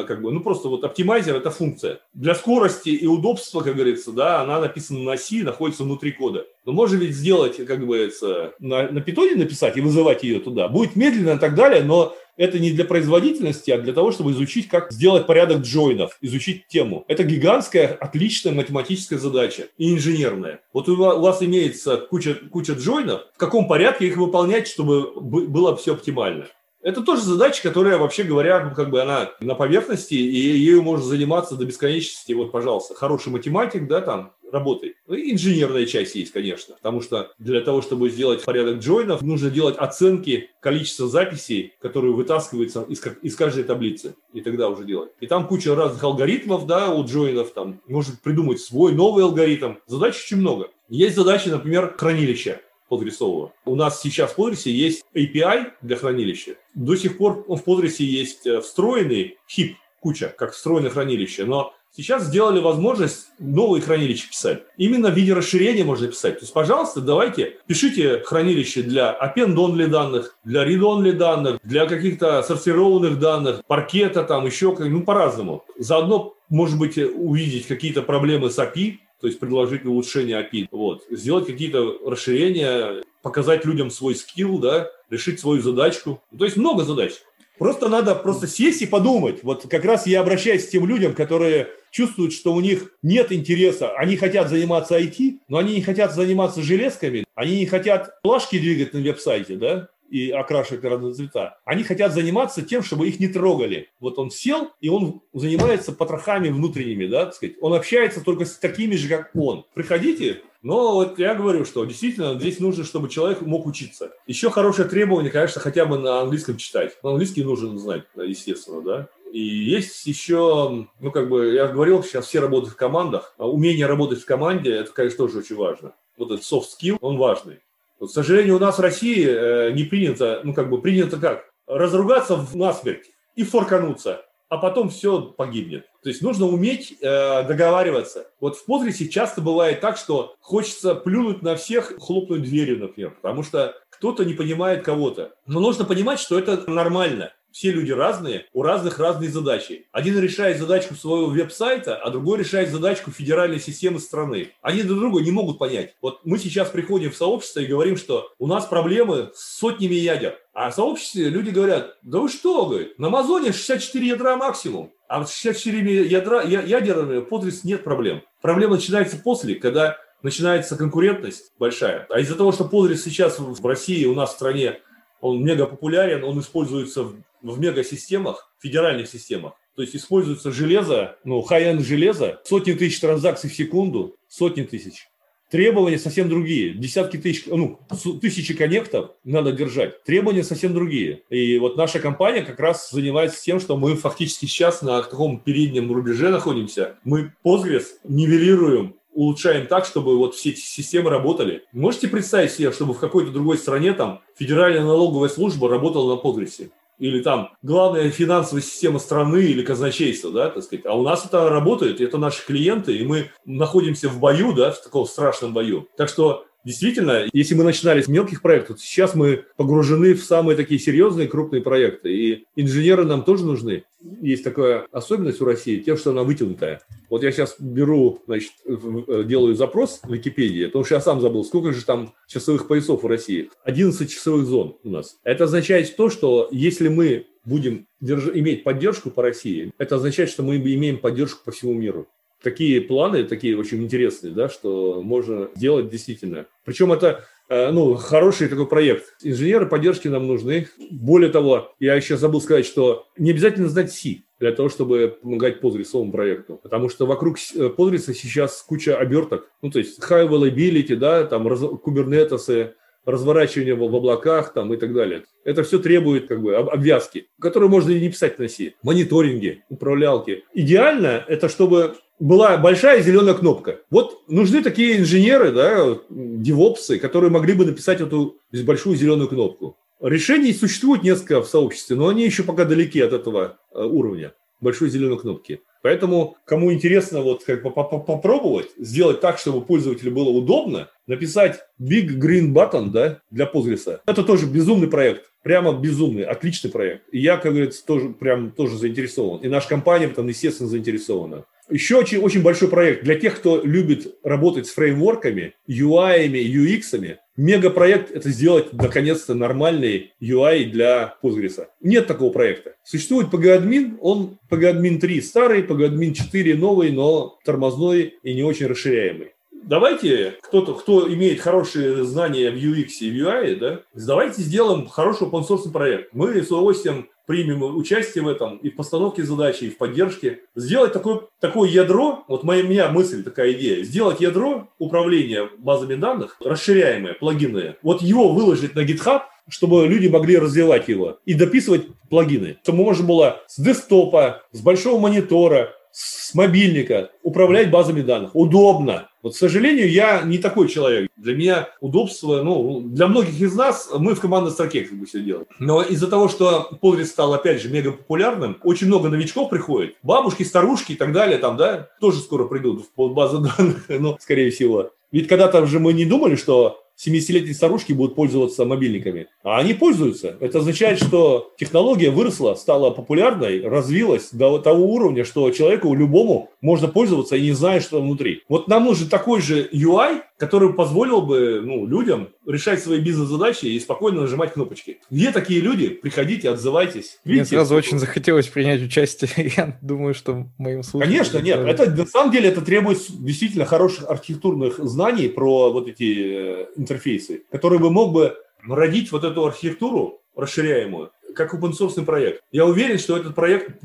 как бы, ну просто вот оптимайзер – это функция. Для скорости и удобства, как говорится, да, она написана на C, находится внутри кода. Но можно ведь сделать, как говорится, на, на питоне написать и вызывать ее туда. Будет медленно и так далее, но это не для производительности, а для того, чтобы изучить, как сделать порядок джойнов, изучить тему. Это гигантская, отличная математическая задача и инженерная. Вот у вас имеется куча, куча джойнов, в каком порядке их выполнять, чтобы было все оптимально. Это тоже задача, которая, вообще говоря, ну, как бы она на поверхности, и ею можно заниматься до бесконечности. Вот, пожалуйста, хороший математик, да, там, работай. Ну, инженерная часть есть, конечно, потому что для того, чтобы сделать порядок джойнов, нужно делать оценки количества записей, которые вытаскиваются из, из каждой таблицы, и тогда уже делать. И там куча разных алгоритмов, да, у джойнов, там, можно придумать свой новый алгоритм. Задач очень много. Есть задачи, например, хранилища. Postgres. У нас сейчас в Postgres есть API для хранилища. До сих пор в Postgres есть э, встроенный хип, куча, как встроенное хранилище, но Сейчас сделали возможность новые хранилища писать. Именно в виде расширения можно писать. То есть, пожалуйста, давайте пишите хранилище для append-only данных, для read-only данных, для каких-то сортированных данных, паркета там, еще как ну, по-разному. Заодно, может быть, увидеть какие-то проблемы с API, то есть предложить улучшение API, вот, сделать какие-то расширения, показать людям свой скилл, да, решить свою задачку. То есть много задач. Просто надо просто сесть и подумать. Вот как раз я обращаюсь к тем людям, которые чувствуют, что у них нет интереса. Они хотят заниматься IT, но они не хотят заниматься железками. Они не хотят плашки двигать на веб-сайте, да? И окрашивать разные цвета. Они хотят заниматься тем, чтобы их не трогали. Вот он сел, и он занимается потрохами внутренними, да, так сказать. Он общается только с такими же, как он. Приходите, но вот я говорю, что действительно здесь нужно, чтобы человек мог учиться. Еще хорошее требование, конечно, хотя бы на английском читать. Но английский нужно знать, естественно, да. И есть еще, ну, как бы, я говорил, сейчас все работают в командах. А умение работать в команде, это, конечно, тоже очень важно. Вот этот soft skill, он важный. К сожалению, у нас в России э, не принято, ну как бы принято как? Разругаться в насмерть и форкануться, а потом все погибнет. То есть нужно уметь э, договариваться. Вот в Подресе часто бывает так, что хочется плюнуть на всех, хлопнуть дверью, например, потому что кто-то не понимает кого-то. Но нужно понимать, что это нормально. Все люди разные, у разных разные задачи. Один решает задачку своего веб-сайта, а другой решает задачку федеральной системы страны. Они друг друга не могут понять. Вот мы сейчас приходим в сообщество и говорим, что у нас проблемы с сотнями ядер. А в сообществе люди говорят, да вы что, говорит, на Амазоне 64 ядра максимум. А с 64 ядра, ядерами Postgres нет проблем. Проблема начинается после, когда начинается конкурентность большая. А из-за того, что Postgres сейчас в России, у нас в стране, он мега популярен, он используется в в мегасистемах, федеральных системах. То есть используется железо, ну, high-end железо, сотни тысяч транзакций в секунду, сотни тысяч. Требования совсем другие. Десятки тысяч, ну, тысячи коннектов надо держать. Требования совсем другие. И вот наша компания как раз занимается тем, что мы фактически сейчас на таком переднем рубеже находимся. Мы Postgres нивелируем улучшаем так, чтобы вот все эти системы работали. Можете представить себе, чтобы в какой-то другой стране там федеральная налоговая служба работала на Postgres? или там главная финансовая система страны или казначейство, да, так сказать. А у нас это работает, это наши клиенты, и мы находимся в бою, да, в таком страшном бою. Так что Действительно, если мы начинали с мелких проектов, сейчас мы погружены в самые такие серьезные крупные проекты. И инженеры нам тоже нужны. Есть такая особенность у России, тем, что она вытянутая. Вот я сейчас беру, значит, делаю запрос в Википедии, потому что я сам забыл, сколько же там часовых поясов в России. 11 часовых зон у нас. Это означает то, что если мы будем держ... иметь поддержку по России, это означает, что мы имеем поддержку по всему миру такие планы, такие очень интересные, да, что можно сделать действительно. Причем это э, ну, хороший такой проект. Инженеры поддержки нам нужны. Более того, я еще забыл сказать, что не обязательно знать C для того, чтобы помогать Postgres проекту. Потому что вокруг Postgres э, сейчас куча оберток. Ну, то есть high availability, да, там кубернетесы, разворачивание в облаках там, и так далее. Это все требует как бы обвязки, которые можно и не писать на C. Мониторинги, управлялки. Идеально это чтобы была большая зеленая кнопка. Вот нужны такие инженеры, да, девопсы, которые могли бы написать эту большую зеленую кнопку. Решений существует несколько в сообществе, но они еще пока далеки от этого э, уровня большой зеленой кнопки. Поэтому, кому интересно вот как попробовать сделать так, чтобы пользователю было удобно, написать Big Green Button да, для Postgres. Это тоже безумный проект. Прямо безумный, отличный проект. И я, как говорится, тоже, прям, тоже заинтересован. И наша компания там, естественно, заинтересована. Еще очень, очень большой проект для тех, кто любит работать с фреймворками, UI, UX. Мегапроект – это сделать, наконец-то, нормальный UI для Postgres. Нет такого проекта. Существует PGAdmin, он PGAdmin 3 старый, PGAdmin 4 новый, но тормозной и не очень расширяемый. Давайте, кто-то, кто имеет хорошие знания в UX и в UI, да, давайте сделаем хороший open source проект. Мы с удовольствием примем участие в этом и в постановке задачи, и в поддержке. Сделать такое, такое ядро, вот моя, меня мысль, такая идея, сделать ядро управления базами данных, расширяемое, плагинное, вот его выложить на GitHub, чтобы люди могли развивать его и дописывать плагины. Чтобы можно было с десктопа, с большого монитора, с мобильника управлять базами данных. Удобно. Вот, к сожалению, я не такой человек. Для меня удобство, ну, для многих из нас, мы в командной строке как бы все делаем. Но из-за того, что Postgres стал, опять же, мега популярным, очень много новичков приходит. Бабушки, старушки и так далее, там, да, тоже скоро придут в базу данных, ну, скорее всего. Ведь когда-то же мы не думали, что 70-летние старушки будут пользоваться мобильниками. А они пользуются. Это означает, что технология выросла, стала популярной, развилась до того уровня, что человеку любому можно пользоваться и не зная, что внутри. Вот нам нужен такой же UI, который позволил бы ну, людям решать свои бизнес-задачи и спокойно нажимать кнопочки. Где такие люди? Приходите, отзывайтесь. Видите, Мне сразу очень захотелось принять участие. Я думаю, что моим случае... Конечно, нет. Это, на самом деле это требует действительно хороших архитектурных знаний про вот эти э, интерфейсы, которые бы мог бы родить вот эту архитектуру расширяемую как open source проект. Я уверен, что этот проект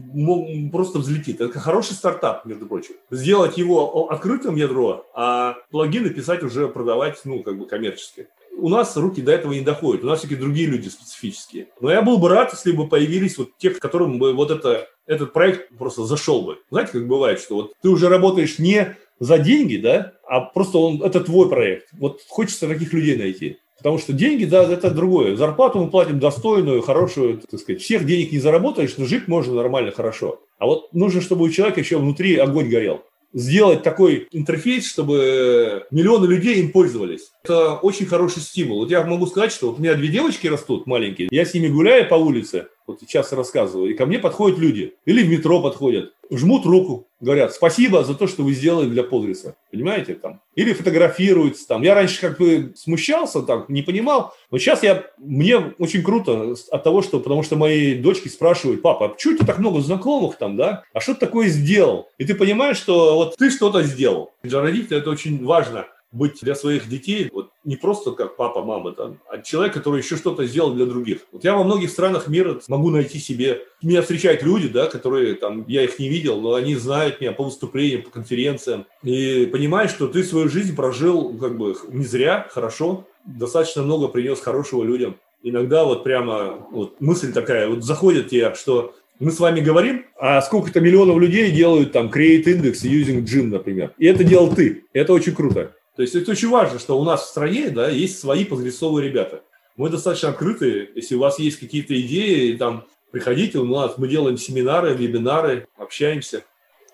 просто взлетит. Это хороший стартап, между прочим. Сделать его открытым ядро, а плагины писать уже продавать, ну, как бы коммерчески. У нас руки до этого не доходят. У нас все-таки другие люди специфические. Но я был бы рад, если бы появились вот те, которым бы вот это, этот проект просто зашел бы. Знаете, как бывает, что вот ты уже работаешь не за деньги, да, а просто он, это твой проект. Вот хочется таких людей найти. Потому что деньги, да, это другое. Зарплату мы платим достойную, хорошую, так сказать. Всех денег не заработаешь, но жить можно нормально, хорошо. А вот нужно, чтобы у человека еще внутри огонь горел. Сделать такой интерфейс, чтобы миллионы людей им пользовались. Это очень хороший стимул. Вот я могу сказать, что вот у меня две девочки растут маленькие. Я с ними гуляю по улице, вот сейчас рассказываю, и ко мне подходят люди. Или в метро подходят жмут руку, говорят спасибо за то, что вы сделали для Подриса. Понимаете? Там. Или фотографируются. Там. Я раньше как бы смущался, там, не понимал. Но сейчас я, мне очень круто от того, что, потому что мои дочки спрашивают, папа, а почему у тебя так много знакомых там, да? А что ты такое сделал? И ты понимаешь, что вот ты что-то сделал. Для родителей это очень важно быть для своих детей вот не просто как папа, мама, там, а человек, который еще что-то сделал для других. Вот я во многих странах мира могу найти себе... Меня встречают люди, да, которые там, я их не видел, но они знают меня по выступлениям, по конференциям. И понимаешь, что ты свою жизнь прожил как бы не зря, хорошо, достаточно много принес хорошего людям. Иногда вот прямо вот мысль такая, вот заходит тебе, что мы с вами говорим, а сколько-то миллионов людей делают там create index using gym, например. И это делал ты. Это очень круто. То есть это очень важно, что у нас в стране да, есть свои подгрессовые ребята. Мы достаточно открыты. Если у вас есть какие-то идеи, там, приходите у нас, мы делаем семинары, вебинары, общаемся.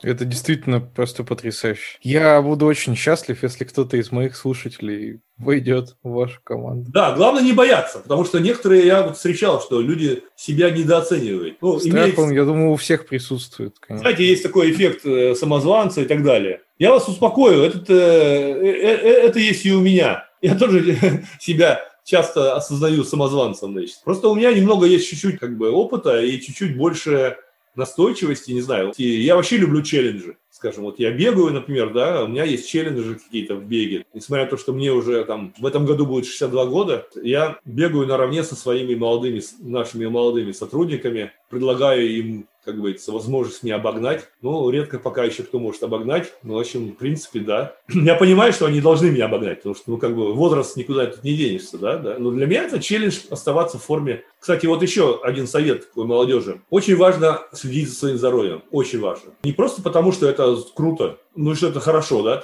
Это действительно просто потрясающе. Я буду очень счастлив, если кто-то из моих слушателей войдет в вашу команду. Да, главное не бояться, потому что некоторые, я вот встречал, что люди себя недооценивают. Ну, Страх, имеет... он, я думаю, у всех присутствует. Конечно. Знаете, есть такой эффект э, самозванца и так далее. Я вас успокою, этот, э, э, это есть и у меня. Я тоже себя часто осознаю самозванцем, значит. Просто у меня немного есть чуть-чуть как бы опыта и чуть-чуть больше настойчивости, не знаю. И я вообще люблю челленджи. Скажем, вот я бегаю, например, да, у меня есть челленджи какие-то в беге. Несмотря на то, что мне уже там в этом году будет 62 года, я бегаю наравне со своими молодыми, нашими молодыми сотрудниками, предлагаю им как говорится, возможность не обогнать. Ну, редко пока еще кто может обогнать. Ну, в общем, в принципе, да. Я понимаю, что они должны меня обогнать, потому что, ну, как бы, возраст никуда тут не денешься, да, да. Но для меня это челлендж оставаться в форме. Кстати, вот еще один совет такой молодежи. Очень важно следить за своим здоровьем. Очень важно. Не просто потому, что это круто, ну, что это хорошо, да,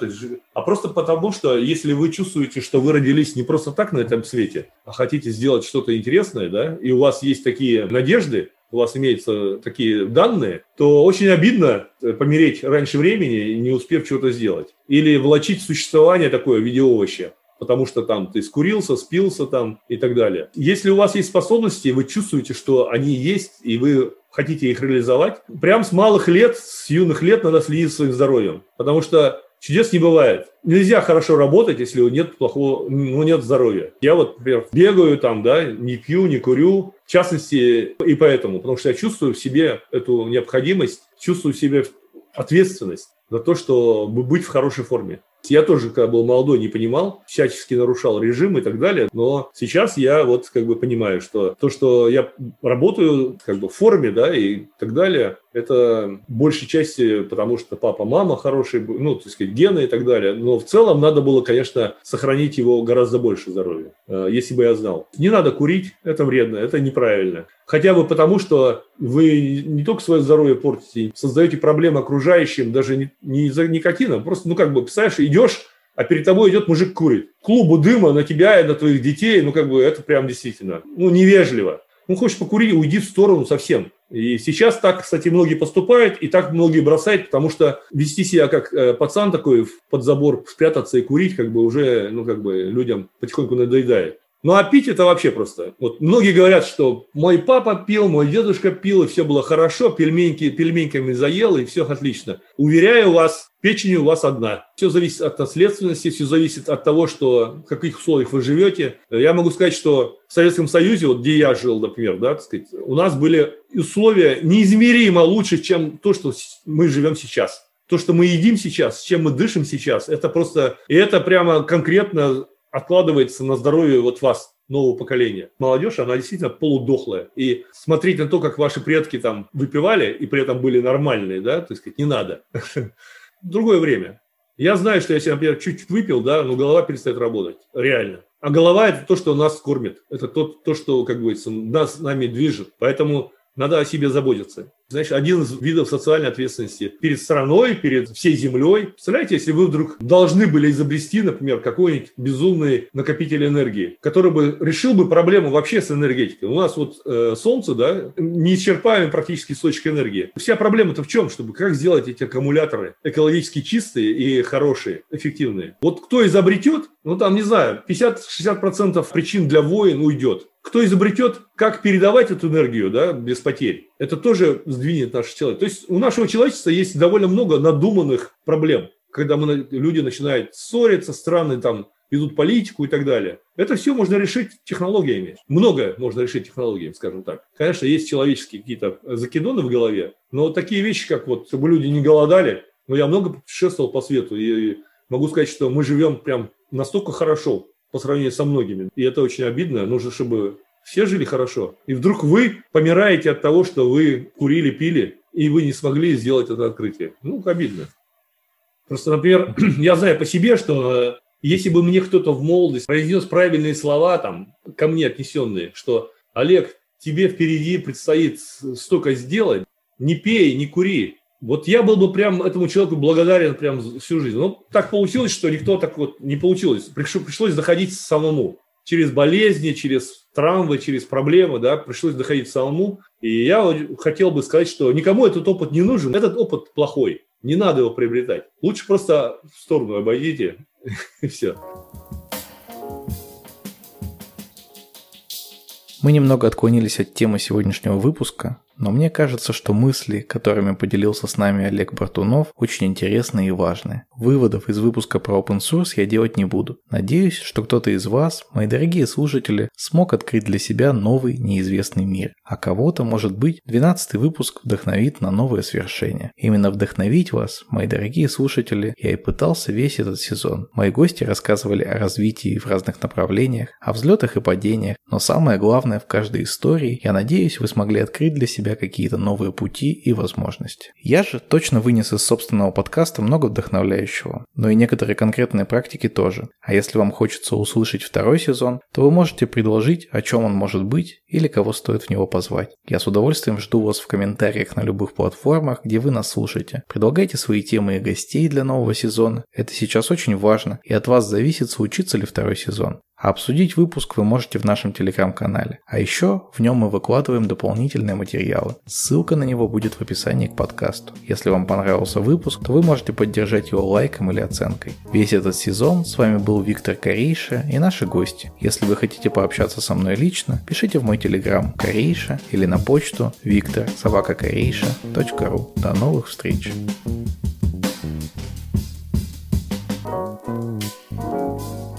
а просто потому, что если вы чувствуете, что вы родились не просто так на этом свете, а хотите сделать что-то интересное, да, и у вас есть такие надежды, у вас имеются такие данные, то очень обидно э, помереть раньше времени, не успев чего-то сделать. Или влачить существование такое в виде овоща потому что там ты скурился, спился там и так далее. Если у вас есть способности, вы чувствуете, что они есть, и вы хотите их реализовать, прям с малых лет, с юных лет надо следить за своим здоровьем, потому что Чудес не бывает. Нельзя хорошо работать, если нет плохого, ну, нет здоровья. Я вот, например, бегаю там, да, не пью, не курю. В частности, и поэтому, потому что я чувствую в себе эту необходимость, чувствую в себе ответственность за то, чтобы быть в хорошей форме. Я тоже, когда был молодой, не понимал, всячески нарушал режим и так далее. Но сейчас я вот как бы понимаю, что то, что я работаю как бы в форме, да, и так далее, это большей части, потому что папа, мама хорошие, ну, так сказать, гены и так далее. Но в целом надо было, конечно, сохранить его гораздо больше здоровья, э, если бы я знал. Не надо курить, это вредно, это неправильно. Хотя бы потому, что вы не только свое здоровье портите, создаете проблемы окружающим, даже не, не из-за никотина. Просто, ну, как бы, представляешь, идешь, а перед тобой идет мужик курит. Клубу дыма на тебя и на твоих детей, ну, как бы, это прям действительно, ну, невежливо. Ну, хочешь покурить, уйди в сторону совсем. И сейчас так, кстати, многие поступают, и так многие бросают, потому что вести себя как э, пацан такой под забор, спрятаться и курить, как бы уже, ну, как бы людям потихоньку надоедает. Ну, а пить это вообще просто. Вот многие говорят, что мой папа пил, мой дедушка пил, и все было хорошо, пельменьки, пельменьками заел, и все отлично. Уверяю вас, печень у вас одна. Все зависит от наследственности, все зависит от того, что, в каких условиях вы живете. Я могу сказать, что в Советском Союзе, вот где я жил, например, да, так сказать, у нас были условия неизмеримо лучше, чем то, что мы живем сейчас то, что мы едим сейчас, чем мы дышим сейчас, это просто, и это прямо конкретно откладывается на здоровье вот вас, нового поколения. Молодежь, она действительно полудохлая. И смотреть на то, как ваши предки там выпивали и при этом были нормальные, да, так сказать, не надо. Другое время. Я знаю, что если, например, чуть-чуть выпил, да, но голова перестает работать. Реально. А голова – это то, что нас кормит. Это то, то что, как говорится, нас нами движет. Поэтому надо о себе заботиться. Знаешь, один из видов социальной ответственности перед страной, перед всей землей. Представляете, если вы вдруг должны были изобрести, например, какой-нибудь безумный накопитель энергии, который бы решил бы проблему вообще с энергетикой. У нас вот э, Солнце, да, неисчерпаемый практически источник энергии. Вся проблема-то в чем? Чтобы как сделать эти аккумуляторы экологически чистые и хорошие, эффективные. Вот кто изобретет, ну там, не знаю, 50-60% причин для войн уйдет кто изобретет, как передавать эту энергию да, без потерь, это тоже сдвинет наше человечество. То есть у нашего человечества есть довольно много надуманных проблем, когда мы, люди начинают ссориться, страны там ведут политику и так далее. Это все можно решить технологиями. Многое можно решить технологиями, скажем так. Конечно, есть человеческие какие-то закидоны в голове, но такие вещи, как вот, чтобы люди не голодали, но я много путешествовал по свету и могу сказать, что мы живем прям настолько хорошо, по сравнению со многими. И это очень обидно. Нужно, чтобы все жили хорошо. И вдруг вы помираете от того, что вы курили, пили, и вы не смогли сделать это открытие. Ну, обидно. Просто, например, я знаю по себе, что э, если бы мне кто-то в молодости произнес правильные слова, там, ко мне отнесенные, что Олег, тебе впереди предстоит столько сделать, не пей, не кури, вот я был бы прям этому человеку благодарен прям всю жизнь. Но так получилось, что никто так вот не получилось. Пришлось, доходить самому. Через болезни, через травмы, через проблемы, да, пришлось доходить самому. И я хотел бы сказать, что никому этот опыт не нужен. Этот опыт плохой. Не надо его приобретать. Лучше просто в сторону обойдите, и все. Мы немного отклонились от темы сегодняшнего выпуска, но мне кажется, что мысли, которыми поделился с нами Олег Бартунов, очень интересные и важные. Выводов из выпуска про open source я делать не буду. Надеюсь, что кто-то из вас, мои дорогие слушатели, смог открыть для себя новый неизвестный мир. А кого-то, может быть, 12 выпуск вдохновит на новое свершение. Именно вдохновить вас, мои дорогие слушатели, я и пытался весь этот сезон. Мои гости рассказывали о развитии в разных направлениях, о взлетах и падениях, но самое главное в каждой истории, я надеюсь, вы смогли открыть для себя себя какие-то новые пути и возможности. Я же точно вынес из собственного подкаста много вдохновляющего, но и некоторые конкретные практики тоже. А если вам хочется услышать второй сезон, то вы можете предложить, о чем он может быть или кого стоит в него позвать. Я с удовольствием жду вас в комментариях на любых платформах, где вы нас слушаете. Предлагайте свои темы и гостей для нового сезона. Это сейчас очень важно, и от вас зависит, случится ли второй сезон. А обсудить выпуск вы можете в нашем телеграм-канале. А еще в нем мы выкладываем дополнительные материалы. Ссылка на него будет в описании к подкасту. Если вам понравился выпуск, то вы можете поддержать его лайком или оценкой. Весь этот сезон с вами был Виктор Корейша и наши гости. Если вы хотите пообщаться со мной лично, пишите в мой телеграм Корейша или на почту виктор ру. До новых встреч! Thank you